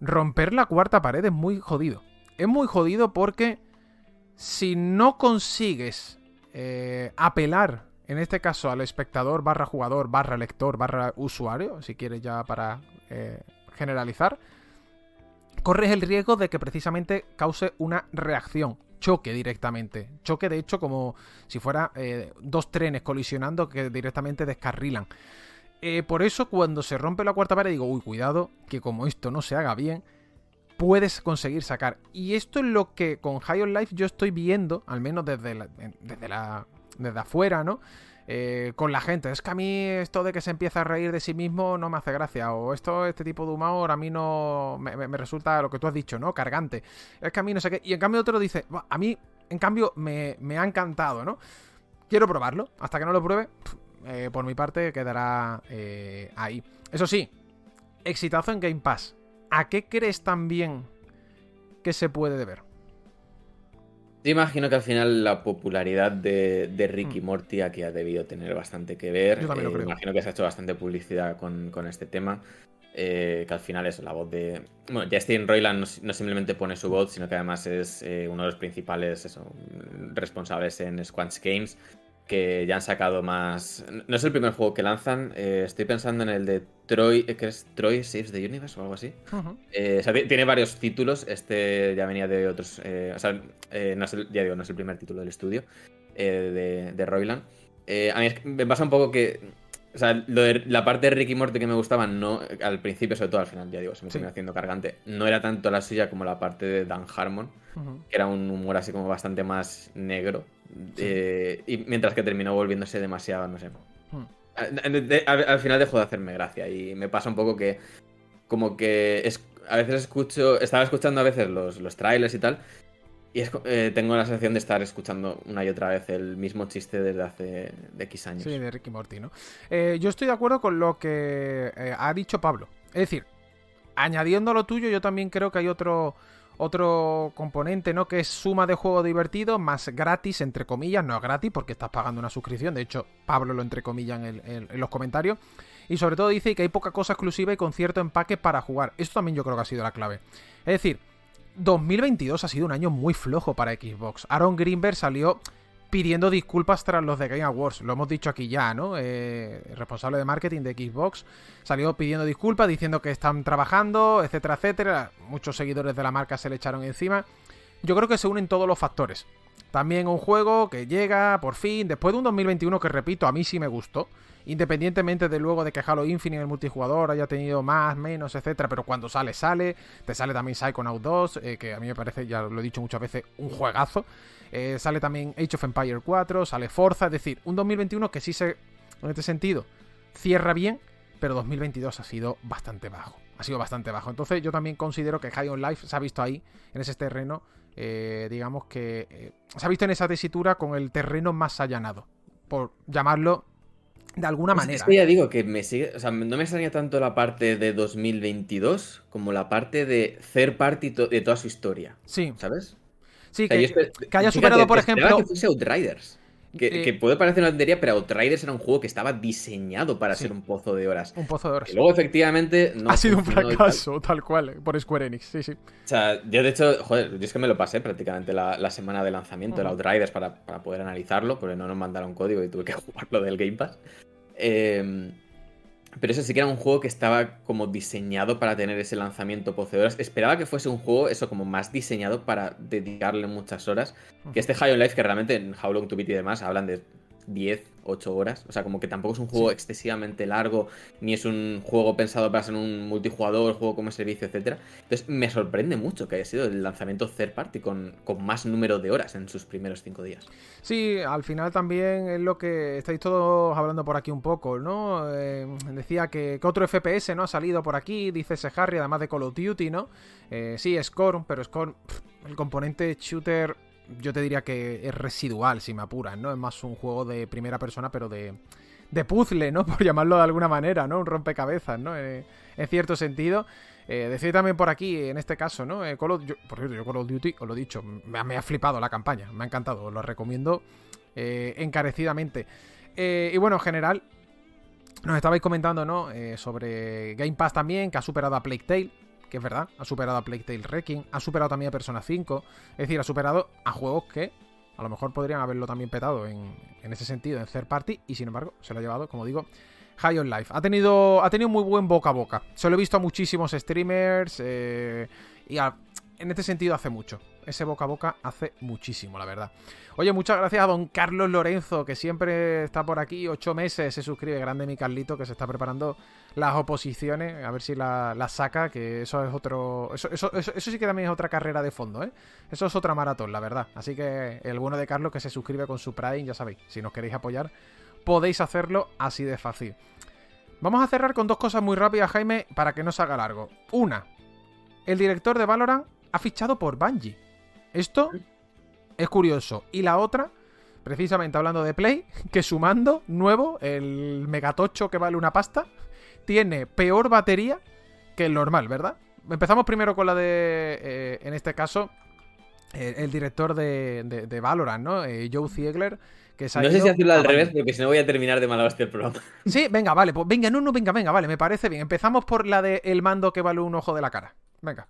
romper la cuarta pared es muy jodido. Es muy jodido porque si no consigues eh, apelar, en este caso al espectador barra jugador barra lector barra usuario, si quieres ya para eh, generalizar, corres el riesgo de que precisamente cause una reacción, choque directamente. Choque de hecho como si fuera eh, dos trenes colisionando que directamente descarrilan. Eh, por eso cuando se rompe la cuarta pared digo, uy, cuidado, que como esto no se haga bien, puedes conseguir sacar. Y esto es lo que con High on Life yo estoy viendo, al menos desde la, desde la desde afuera, ¿no? eh, con la gente. Es que a mí esto de que se empieza a reír de sí mismo no me hace gracia. O esto, este tipo de humor a mí no me, me- resulta lo que tú has dicho, ¿no? Cargante. Es que a mí no sé qué. Y en cambio otro dice, "Buah, a mí, en cambio, me, me ha encantado, ¿no? Quiero probarlo. Hasta que no lo pruebe, eh, por mi parte quedará eh, ahí. Eso sí, exitazo en Game Pass. ¿A qué crees también que se puede deber? Yo imagino que al final la popularidad de, de Ricky Morty aquí ha debido tener bastante que ver. Yo también lo Eh, creo. Imagino que se ha hecho bastante publicidad con, con este tema. eh, que al final es la voz de. Bueno, Justin Roiland no, no simplemente pone su voz, sino que además es eh, uno de los principales eso, responsables en Squanch Games. Que ya han sacado más. No es el primer juego que lanzan. eh, estoy pensando en el de Troy. eh, que es Troy Saves the Universe o algo así. Eh, o sea, ti- tiene varios títulos. Este ya venía de otros. eh, o sea, no es el, ya digo, no es el primer título del estudio eh, de, de Roiland. Eh, a mí es que me pasa un poco que. O sea, lo de- la parte de Ricky Morty que me gustaba, no, al principio, sobre todo al final, ya digo, se me Sí. terminó haciendo cargante. No era tanto la suya como la parte de Dan Harmon, que era un humor así como bastante más negro. Eh, y mientras que terminó volviéndose demasiado, no sé. Hmm. A- de- de- Al, al final dejó de hacerme gracia y me pasa un poco que como que es, a veces escucho, estaba escuchando a veces los, los trailers y tal y es eh, tengo la sensación de estar escuchando una y otra vez el mismo chiste desde hace de X años. Sí, de Ricky Morty, ¿no? Eh, yo estoy de acuerdo con lo que eh, ha dicho Pablo. Es decir, añadiendo lo tuyo, yo también creo que hay otro, otro componente, ¿no? Que es suma de juego divertido más gratis, entre comillas. No es gratis porque estás pagando una suscripción. De hecho, Pablo lo entrecomilla en, el- en- en los comentarios. Y sobre todo dice que hay poca cosa exclusiva y con cierto empaque para jugar. Esto también yo creo que ha sido la clave. Es decir, 2022 ha sido un año muy flojo para Xbox. Aaron Greenberg salió pidiendo disculpas tras los de Game Awards. Lo hemos dicho aquí ya, ¿no? Eh, el responsable de marketing de Xbox salió pidiendo disculpas, diciendo que están trabajando, etcétera, etcétera. Muchos seguidores de la marca se le echaron encima. Yo creo que se unen todos los factores. También un juego que llega, por fin, después de un 2021 que, repito, a mí sí me gustó. Independientemente de luego de que Halo Infinite el multijugador haya tenido más, menos, etcétera, pero cuando sale, sale. Te sale también Psychonaut 2, eh, que a mí me parece, ya lo he dicho muchas veces, un juegazo. Eh, sale también Age of Empire 4, sale Forza, es decir, un 2021 que sí se, en este sentido, cierra bien, pero 2022 ha sido bastante bajo. Ha sido bastante bajo. Entonces yo también considero que High on Life se ha visto ahí, en ese terreno, eh, digamos que eh, se ha visto en esa tesitura con el terreno más allanado, por llamarlo de alguna manera. Es que ya digo que me sigue, o sea, no me extraña tanto la parte de 2022 como la parte de third party to- de toda su historia, Sí, ¿sabes? Sí, O sea, que, haya fíjate, superado, por ejemplo... que fuese Outriders. Que, Eh, que puede parecer una tontería, pero Outriders era un juego que estaba diseñado para Sí. ser un pozo de horas. Un pozo de horas. Y luego, efectivamente, no ha sido un tal. fracaso, tal cual, eh, por Square Enix, sí, sí. O sea, yo de hecho, joder, yo es que me lo pasé prácticamente la, la semana de lanzamiento del. Outriders para, para poder analizarlo, porque no nos mandaron código y tuve que <laughs> jugarlo del Game Pass. Eh, pero eso sí que era un juego que estaba como diseñado para tener ese lanzamiento de horas. Esperaba que fuese un juego, eso, como más diseñado para dedicarle muchas horas. Que este High on Life, que realmente en How Long to Beat y demás hablan de 10, 8 horas. O sea, como que tampoco es un juego excesivamente largo, ni es un juego pensado para ser un multijugador, juego como servicio, etcétera. Entonces, me sorprende mucho que haya sido el lanzamiento third party con, con más número de horas en sus primeros 5 días. Sí, al final también es lo que estáis todos hablando por aquí un poco, ¿no? Eh, decía que, que otro FPS, ¿no? Ha salido por aquí, dice ese Harry, además de Call of Duty, ¿no? Eh, sí, Scorn, pero Scorn, pff, el componente shooter, yo te diría que es residual, si me apuras, ¿no? Es más un juego de primera persona, pero de, de puzzle, ¿no? <laughs> Por llamarlo de alguna manera, ¿no? Un rompecabezas, ¿no? Eh, en cierto sentido. Eh, decir también por aquí, en este caso, ¿no? Eh, Call of- por cierto, yo Call of Duty, os lo he dicho, me, ha- me ha flipado la campaña, me ha encantado, os lo recomiendo eh, encarecidamente. Y bueno, en general, nos estabais comentando, ¿no? Sobre Game Pass también, que ha superado a Plague Tale, que es verdad, ha superado a Plague Tale Wrecking, ha superado también a Persona 5, es decir, ha superado a juegos que a lo mejor podrían haberlo también petado en, en ese sentido, en third party, y sin embargo, se lo ha llevado, como digo, High on Life. Ha tenido, ha tenido muy buen boca a boca. Se lo he visto a muchísimos streamers eh, y a- en este sentido hace mucho. Ese boca a boca hace muchísimo, la verdad. Oye, muchas gracias a don Carlos Lorenzo, que siempre está por aquí, ocho meses, se suscribe. Grande mi Carlito, que se está preparando las oposiciones, a ver si las la saca, que eso es otro... Eso, eso, sí que también es otra carrera de fondo, ¿eh? Eso es otra maratón, la verdad. Así que el bueno de Carlos que se suscribe con su Prime, ya sabéis, si nos queréis apoyar, podéis hacerlo así de fácil. Vamos a cerrar con dos cosas muy rápidas, Jaime, para que no se haga largo. Una, el director de Valorant ha fichado por Bungie. Esto es curioso. Y la otra, precisamente hablando de Play, <laughs> que su mando nuevo, el Megatocho que vale una pasta, tiene peor batería que el normal, ¿verdad? Empezamos primero con la de, eh, en este caso, eh, el director de, de, Valorant, ¿no? Eh, Joe Ziegler. Que no sé si hacerlo al revés, porque si no voy a terminar de malo este programa. <laughs> Sí, venga, vale, pues venga, no, no, venga, venga, vale, me parece bien. Empezamos por la de el mando que vale un ojo de la cara. Venga.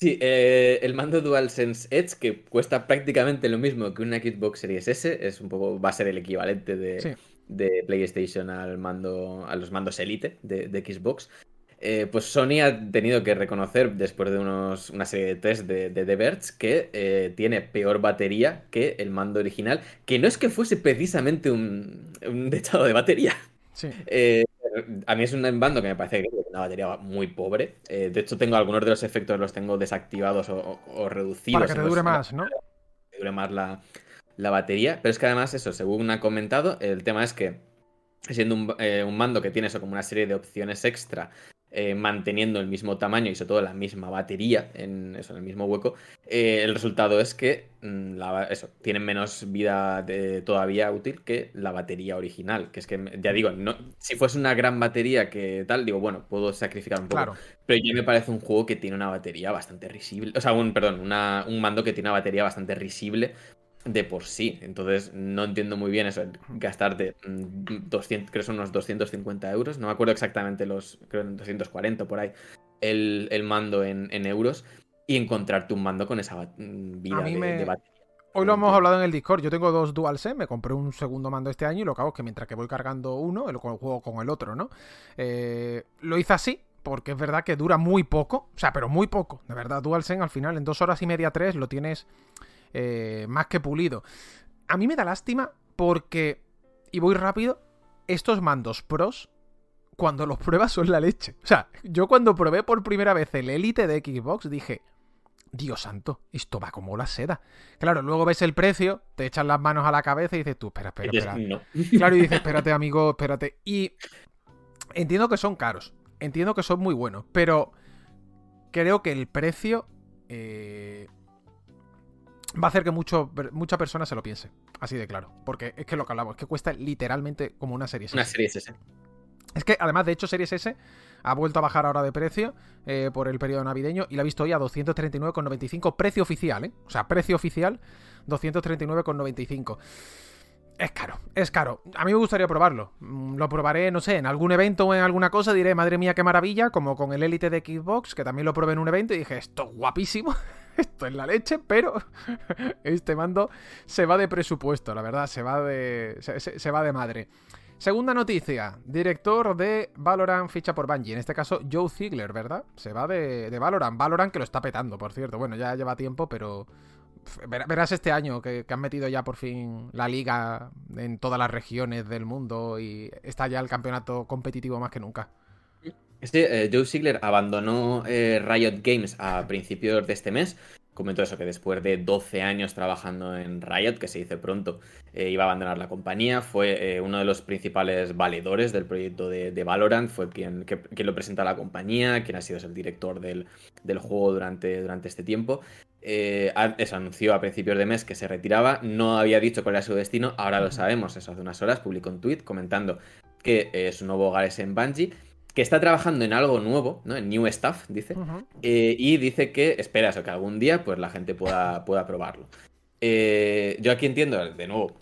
Sí, eh, el mando DualSense Edge, que cuesta prácticamente lo mismo que una Xbox Series S, es un poco, va a ser el equivalente de, de PlayStation al mando, a los mandos Elite de, de Xbox. Eh, pues Sony ha tenido que reconocer, después de unos, una serie de test de, de Verge, que eh, tiene peor batería que el mando original, que no es que fuese precisamente un, un <laughs> dechado de batería. Sí. Eh, a mí es un mando que me parece que tiene una batería muy pobre. de hecho, tengo algunos de los efectos los tengo desactivados o, reducidos. Para que te dure más, ¿no? Que dure más la, la batería. Pero es que además, eso, según ha comentado, el tema es que siendo un, un, mando que tiene eso como una serie de opciones extra eh, manteniendo el mismo tamaño y sobre todo la misma batería en, eso, en el mismo hueco, eh, el resultado es que mm, la, eso, tienen menos vida de, todavía útil que la batería original. Que es que, ya digo, no, si fuese una gran batería que tal, digo, bueno, puedo sacrificar un poco. Pero ya me parece un juego que tiene una batería bastante risible. O sea, un, perdón, un mando que tiene una batería bastante risible de por sí. Entonces no entiendo muy bien eso, gastarte 200, mm, creo que son unos 250 euros, no me acuerdo exactamente los, creo 240 por ahí, el, el mando en, en, euros y encontrarte un mando con esa mm, vida de, batería. Hoy lo hemos hablado en el Discord. Yo tengo dos DualSense, me compré un segundo mando este año y lo que hago es que mientras que voy cargando uno, el juego con el otro, ¿no? Eh, lo hice así, porque es verdad que dura muy poco, o sea, pero muy poco. De verdad, DualSense al final en dos horas y media, tres, lo tienes eh, más que pulido. A mí me da lástima porque, y voy rápido, estos mandos pros, cuando los pruebas son la leche. O sea, yo cuando probé por primera vez el Elite de Xbox dije, Dios santo, esto va como la seda. Claro, luego ves el precio, te echan las manos a la cabeza y dices tú, espera, espera, espera. Claro, y dices, espérate, amigo, espérate. Y entiendo que son caros, entiendo que son muy buenos, pero creo que el precio eh, va a hacer que mucho, mucha persona se lo piense. Así de claro. Porque es que lo que hablamos, es que cuesta literalmente como una serie S. Una serie S. Es que además, de hecho, Series S ha vuelto a bajar ahora de precio eh, por el periodo navideño y la ha visto hoy a 239,95 precio oficial, ¿eh? O sea, precio oficial 239,95. Es caro, es caro. A mí me gustaría probarlo. Mm, lo probaré, no sé, en algún evento o en alguna cosa. Diré, madre mía, qué maravilla. Como con el Elite de Xbox, que también lo probé en un evento y dije, esto es guapísimo. Esto es la leche, pero <laughs> este mando se va de presupuesto, la verdad, se va de, se, va de madre. Segunda noticia, director de Valorant ficha por Bungie, en este caso Joe Ziegler, ¿verdad? Se va de, de Valorant, Valorant que lo está petando, por cierto, bueno, ya lleva tiempo, pero verás este año que, han metido ya por fin la liga en todas las regiones del mundo y está ya el campeonato competitivo más que nunca. Este, Joe Ziegler abandonó eh, Riot Games a principios de este mes. Comentó eso, que después de 12 años trabajando en Riot, que se dice pronto, eh, iba a abandonar la compañía. Fue uno de los principales valedores del proyecto de, Valorant, fue quien, lo presentó a la compañía, quien ha sido el director del, juego durante, durante este tiempo. eso anunció a principios de mes que se retiraba, no había dicho cuál era su destino, ahora lo sabemos, eso hace unas horas, publicó un tweet comentando que su nuevo hogar es en Bungie que está trabajando en algo nuevo, ¿no? En New Stuff, dice. Eh, y dice que espera eso, que algún día pues la gente pueda, <laughs> pueda probarlo. Eh, yo aquí entiendo, de nuevo,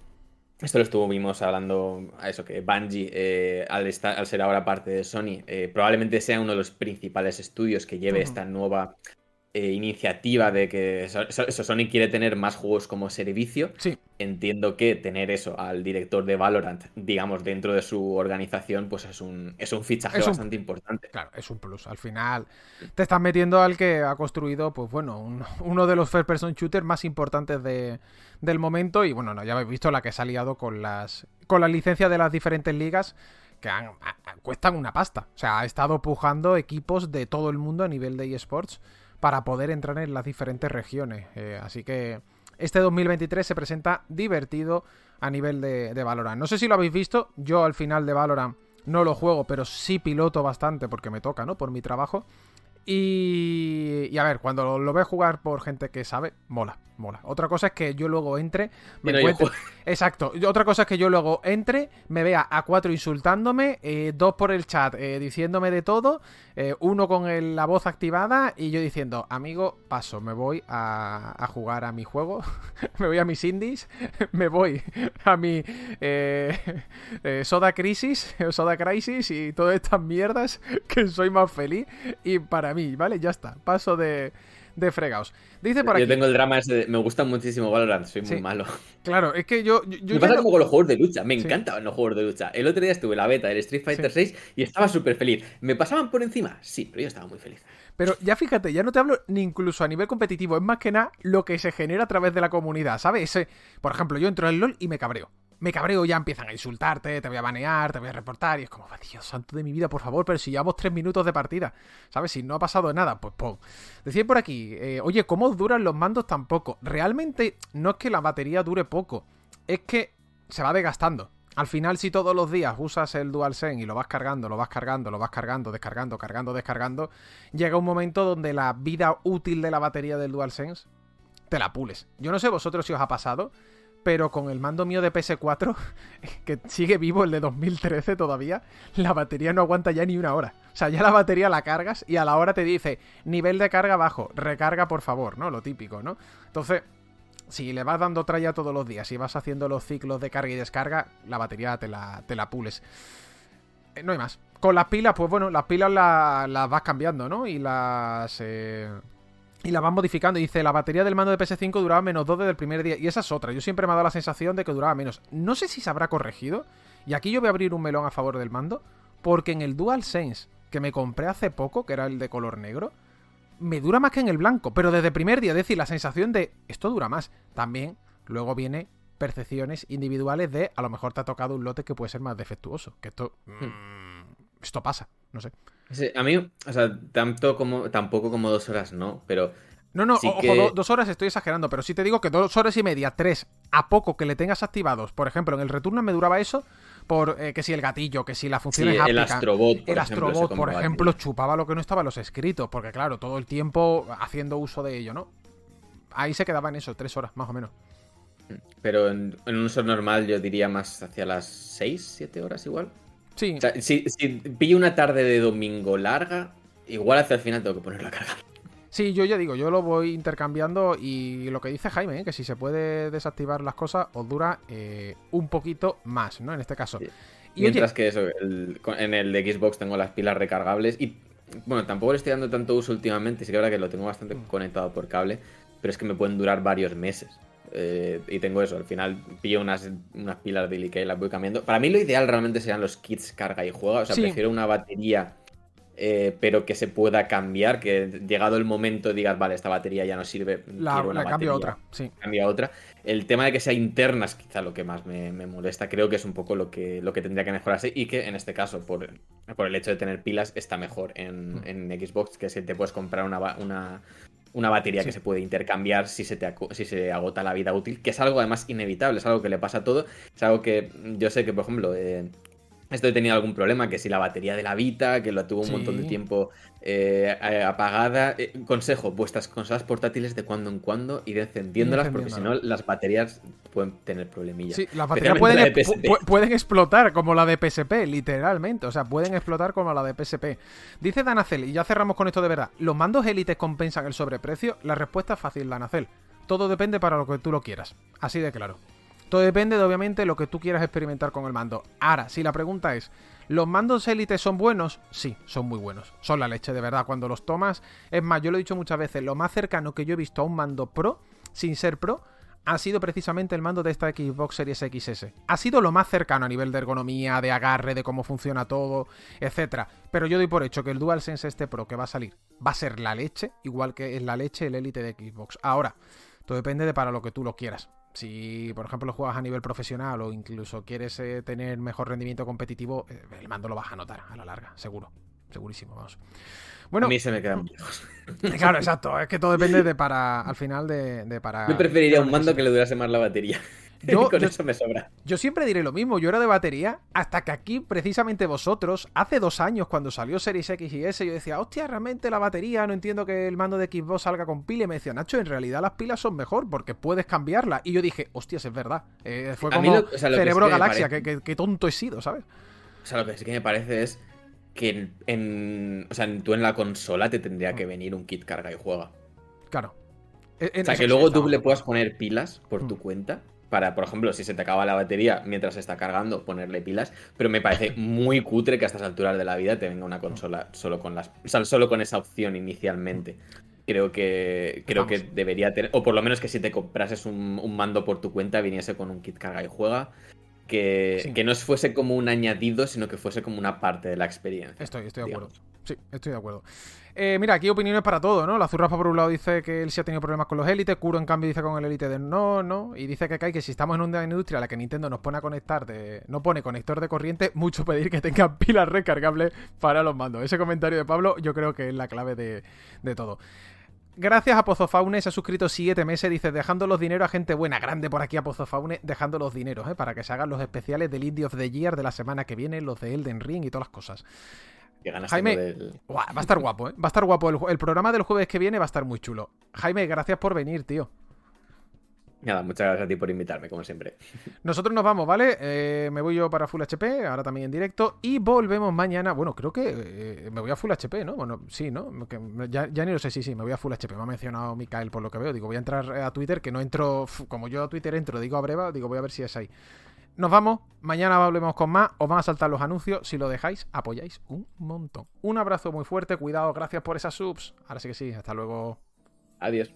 esto lo estuvimos hablando a eso, que Bungie, eh, al, estar, al, ser ahora parte de Sony, probablemente sea uno de los principales estudios que lleve esta nueva eh, iniciativa de que eso, Sony quiere tener más juegos como servicio. Sí. Entiendo que tener eso al director de Valorant, digamos, dentro de su organización, pues es un, es un fichaje bastante importante. Claro, es un plus. Al final te estás metiendo al que ha construido, pues bueno, uno de los first person shooters más importantes de, del momento. Y bueno, no, ya habéis visto la que se ha liado con las, con las licencias de las diferentes ligas que cuestan una pasta. O sea, ha estado pujando equipos de todo el mundo a nivel de eSports para poder entrar en las diferentes regiones. Eh, así que este 2023 se presenta divertido a nivel de, Valorant. No sé si lo habéis visto, yo al final de Valorant no lo juego, pero sí piloto bastante porque me toca, ¿no? Por mi trabajo. Y, y a ver, cuando lo, veo jugar por gente que sabe, mola, mola. Otra cosa es que yo luego entre, me no, encuentre- <laughs> Exacto. Otra cosa es que yo luego entre, me vea a cuatro insultándome, eh, dos por el chat eh, diciéndome de todo, eh, uno con el- la voz activada y yo diciendo, amigo, paso, me voy a, a jugar a mi juego, <laughs> me voy a mis indies, <laughs> me voy a mi Soda Crisis, Soda Crisis y todas estas mierdas que soy más feliz y para mí, ¿vale? Ya está, paso de, de fregaos. Dice aquí, Yo tengo el drama ese de, me gusta muchísimo Valorant, soy muy Sí. malo. claro, es que yo... yo, yo me pasa no- como con los juegos de lucha, me Sí. encantan los juegos de lucha. El otro día estuve en la beta del Street Fighter 6 y estaba súper feliz. ¿Me pasaban por encima? Sí, pero yo estaba muy feliz. Pero ya fíjate, ya no te hablo ni incluso a nivel competitivo, es más que nada lo que se genera a través de la comunidad, ¿sabes? Ese, por ejemplo, yo entro en LOL y me cabreo. Me cabreo, ya empiezan a insultarte, te voy a banear, te voy a reportar, y es como, "Oh, Dios santo de mi vida, por favor, pero si llevamos tres minutos de partida, ¿sabes? Si no ha pasado nada, pues pum. Decía por aquí, eh, oye, ¿cómo duran los mandos tan poco? Realmente no es que la batería dure poco, es que se va desgastando. Al final, si todos los días usas el DualSense y lo vas cargando, lo vas cargando, lo vas cargando, descargando, cargando, descargando, llega un momento donde la vida útil de la batería del DualSense te la pules. Yo no sé vosotros si os ha pasado, pero con el mando mío de PS4, <laughs> que sigue vivo el de 2013 todavía, la batería no aguanta ya ni una hora. O sea, ya la batería la cargas y a la hora te dice nivel de carga bajo, recarga por favor, ¿no? Lo típico, ¿no? Entonces, si le vas dando tralla todos los días y vas haciendo los ciclos de carga y descarga, la batería te la, te la pules. Eh, no hay más. Con las pilas, pues bueno, las pilas la- las vas cambiando, ¿no? Y las... eh, y las vas modificando. Y dice, la batería del mando de PS5 duraba menos 2 desde el primer día. Y esa es otra. Yo siempre me ha dado la sensación de que duraba menos. No sé si se habrá corregido. Y aquí yo voy a abrir un melón a favor del mando. Porque en el DualSense que me compré hace poco, que era el de color negro, me dura más que en el blanco. Pero desde el primer día, es decir, la sensación de esto dura más. También luego viene percepciones individuales de a lo mejor te ha tocado un lote que puede ser más defectuoso. Que esto... mm, esto pasa, no sé. Sí, a mí, o sea, tanto como, tampoco como dos horas no, pero No, no, Sí ojo, que- do- dos horas estoy exagerando, pero sí te digo que dos horas y media, tres, a poco que le tengas activados. Por ejemplo, en el returno me duraba eso por eh, que si el gatillo, que si la función Sí, es el. Astrobot, por El ejemplo, Astrobot, por ejemplo, chupaba lo que no estaba en los escritos, porque claro, todo el tiempo haciendo uso de ello, ¿no? Ahí se quedaba en eso, tres horas, más o menos. pero en, en un uso normal yo diría más hacia las 6, 7 horas igual. Sí, O sea, si, si pillo una tarde de domingo larga, igual hacia el final tengo que ponerlo a cargar. Sí, yo ya digo, yo lo voy intercambiando y lo que dice Jaime, ¿eh? que si se puede desactivar las cosas, os dura eh, un poquito más, ¿no? En este caso. Sí. Y oye, Mientras que eso, el- en el de Xbox tengo las pilas recargables y bueno, tampoco le estoy dando tanto uso últimamente, sí que es verdad que lo tengo bastante Mm. conectado por cable, pero es que me pueden durar varios meses. Eh, y tengo eso, al final pillo unas, unas pilas de Ikea y las voy cambiando. Para mí lo ideal realmente serían los kits carga y juega, o sea, Sí. prefiero una batería eh, pero que se pueda cambiar, que llegado el momento digas, vale, esta batería ya no sirve, la, quiero una la cambio a otra, sí. cambia a otra. El tema de que sea interna es quizá lo que más me, me molesta. Creo que es un poco lo que, lo que tendría que mejorarse y que en este caso, por, por el hecho de tener pilas, está mejor Mm. en, en Xbox, que que te puedes comprar una, una, una batería que se puede intercambiar si se, te, si se agota la vida útil, que es algo además inevitable, es algo que le pasa a todo. Es algo que yo sé que, por ejemplo, eh, esto he tenido algún problema, que si la batería de la Vita, que lo tuvo un Sí. montón de tiempo eh, eh, apagada. eh, consejo, vuestras consolas portátiles de cuando en cuando ir encendiéndolas, porque si no las baterías pueden tener problemillas. Sí, las baterías pueden, la pu- pueden explotar como la de PSP, literalmente. O sea, pueden explotar como la de PSP. Dice Danacel, y ya cerramos con esto de verdad. ¿Los mandos élites compensan el sobreprecio? La respuesta es fácil, Danacel. Todo depende para lo que tú lo quieras. Así de claro. Todo depende de, obviamente, lo que tú quieras experimentar con el mando. Ahora, si la pregunta es, ¿los mandos élites son buenos? Sí, son muy buenos. Son la leche, de verdad. Cuando los tomas, es más, yo lo he dicho muchas veces, lo más cercano que yo he visto a un mando pro, sin ser pro, ha sido precisamente el mando de esta Xbox Series XS. Ha sido lo más cercano a nivel de ergonomía, de agarre, de cómo funciona todo, etcétera. Pero yo doy por hecho que el DualSense este Pro que va a salir va a ser la leche, igual que es la leche el Elite de Xbox. Ahora, todo depende de para lo que tú lo quieras. Si, por ejemplo, juegas a nivel profesional o incluso quieres eh, tener mejor rendimiento competitivo, eh, el mando lo vas a notar a la larga, seguro. segurísimo, vamos. Bueno, a mí se me quedan viejos. <laughs> Claro, exacto. Es que todo depende de <laughs> para. Al final de, de para. Yo preferiría un mando que le durase más la batería. <laughs> Yo, con eso me sobra. Yo siempre diré lo mismo, yo era de batería, hasta que aquí, precisamente vosotros, hace dos años, cuando salió Series X y S, yo decía, hostia, realmente la batería, no entiendo que el mando de Xbox salga con pila. Y me decía, Nacho, en realidad las pilas son mejor porque puedes cambiarla. Y yo dije, hostias, es verdad. Eh, fue como cerebro galaxia, que, tonto he sido, ¿sabes? O sea, lo que sí que me parece es que en, o sea, tú en la consola te tendría que venir un kit carga y juega. Claro. o sea, que luego tú le puedas poner pilas por tu mm. cuenta para, por ejemplo, si se te acaba la batería mientras se está cargando, ponerle pilas. Pero me parece <laughs> muy cutre que a estas alturas de la vida te venga una consola solo con las. solo con esa opción inicialmente. Creo que. Creo que debería tener. O por lo menos que si te comprases un, un, mando por tu cuenta, viniese con un kit carga y juega. Que, que no fuese como un añadido, sino que fuese como una parte de la experiencia. Estoy, estoy de acuerdo. Sí, estoy de acuerdo. Eh, mira, aquí opiniones para todo, ¿no? La Zurrafa por un lado dice que él sí ha tenido problemas con los élites, Kuro en cambio dice con el élite de no, no, y dice que hay que si estamos en una industria a la que Nintendo nos pone a conectar de, no pone conector de corriente, mucho pedir que tengan <laughs> pilas recargables para los mandos. Ese comentario de Pablo yo creo que es la clave de, todo. Gracias a Pozofaune, se ha suscrito 7 meses, dice, dejando los dineros a gente buena, grande por aquí a Pozofaune, dejando los dineros, ¿eh? Para que se hagan los especiales del Indie of the Year de la semana que viene, los de Elden Ring y todas las cosas. Jaime, va a estar guapo, ¿eh? Va a estar guapo. El, programa del jueves que viene va a estar muy chulo. Jaime, gracias por venir, tío. Nada, muchas gracias a ti por invitarme, como siempre. <laughs> Nosotros nos vamos, ¿vale? Eh, me voy yo para Full HP, ahora también en directo. Y volvemos mañana. Bueno, creo que eh, me voy a Full HP, ¿no? Bueno, sí, ¿no? ya, ni lo sé, sí, sí, me voy a Full HP. Me ha mencionado Mikael por lo que veo. Digo, voy a entrar a Twitter, que no entro. Como yo a Twitter entro, digo a breva, digo, voy a ver si es ahí. Nos vamos. Mañana hablemos con más. Os van a saltar los anuncios. Si lo dejáis, apoyáis un montón. Un abrazo muy fuerte. Cuidado. Gracias por esas subs. Ahora sí que sí. Hasta luego. Adiós.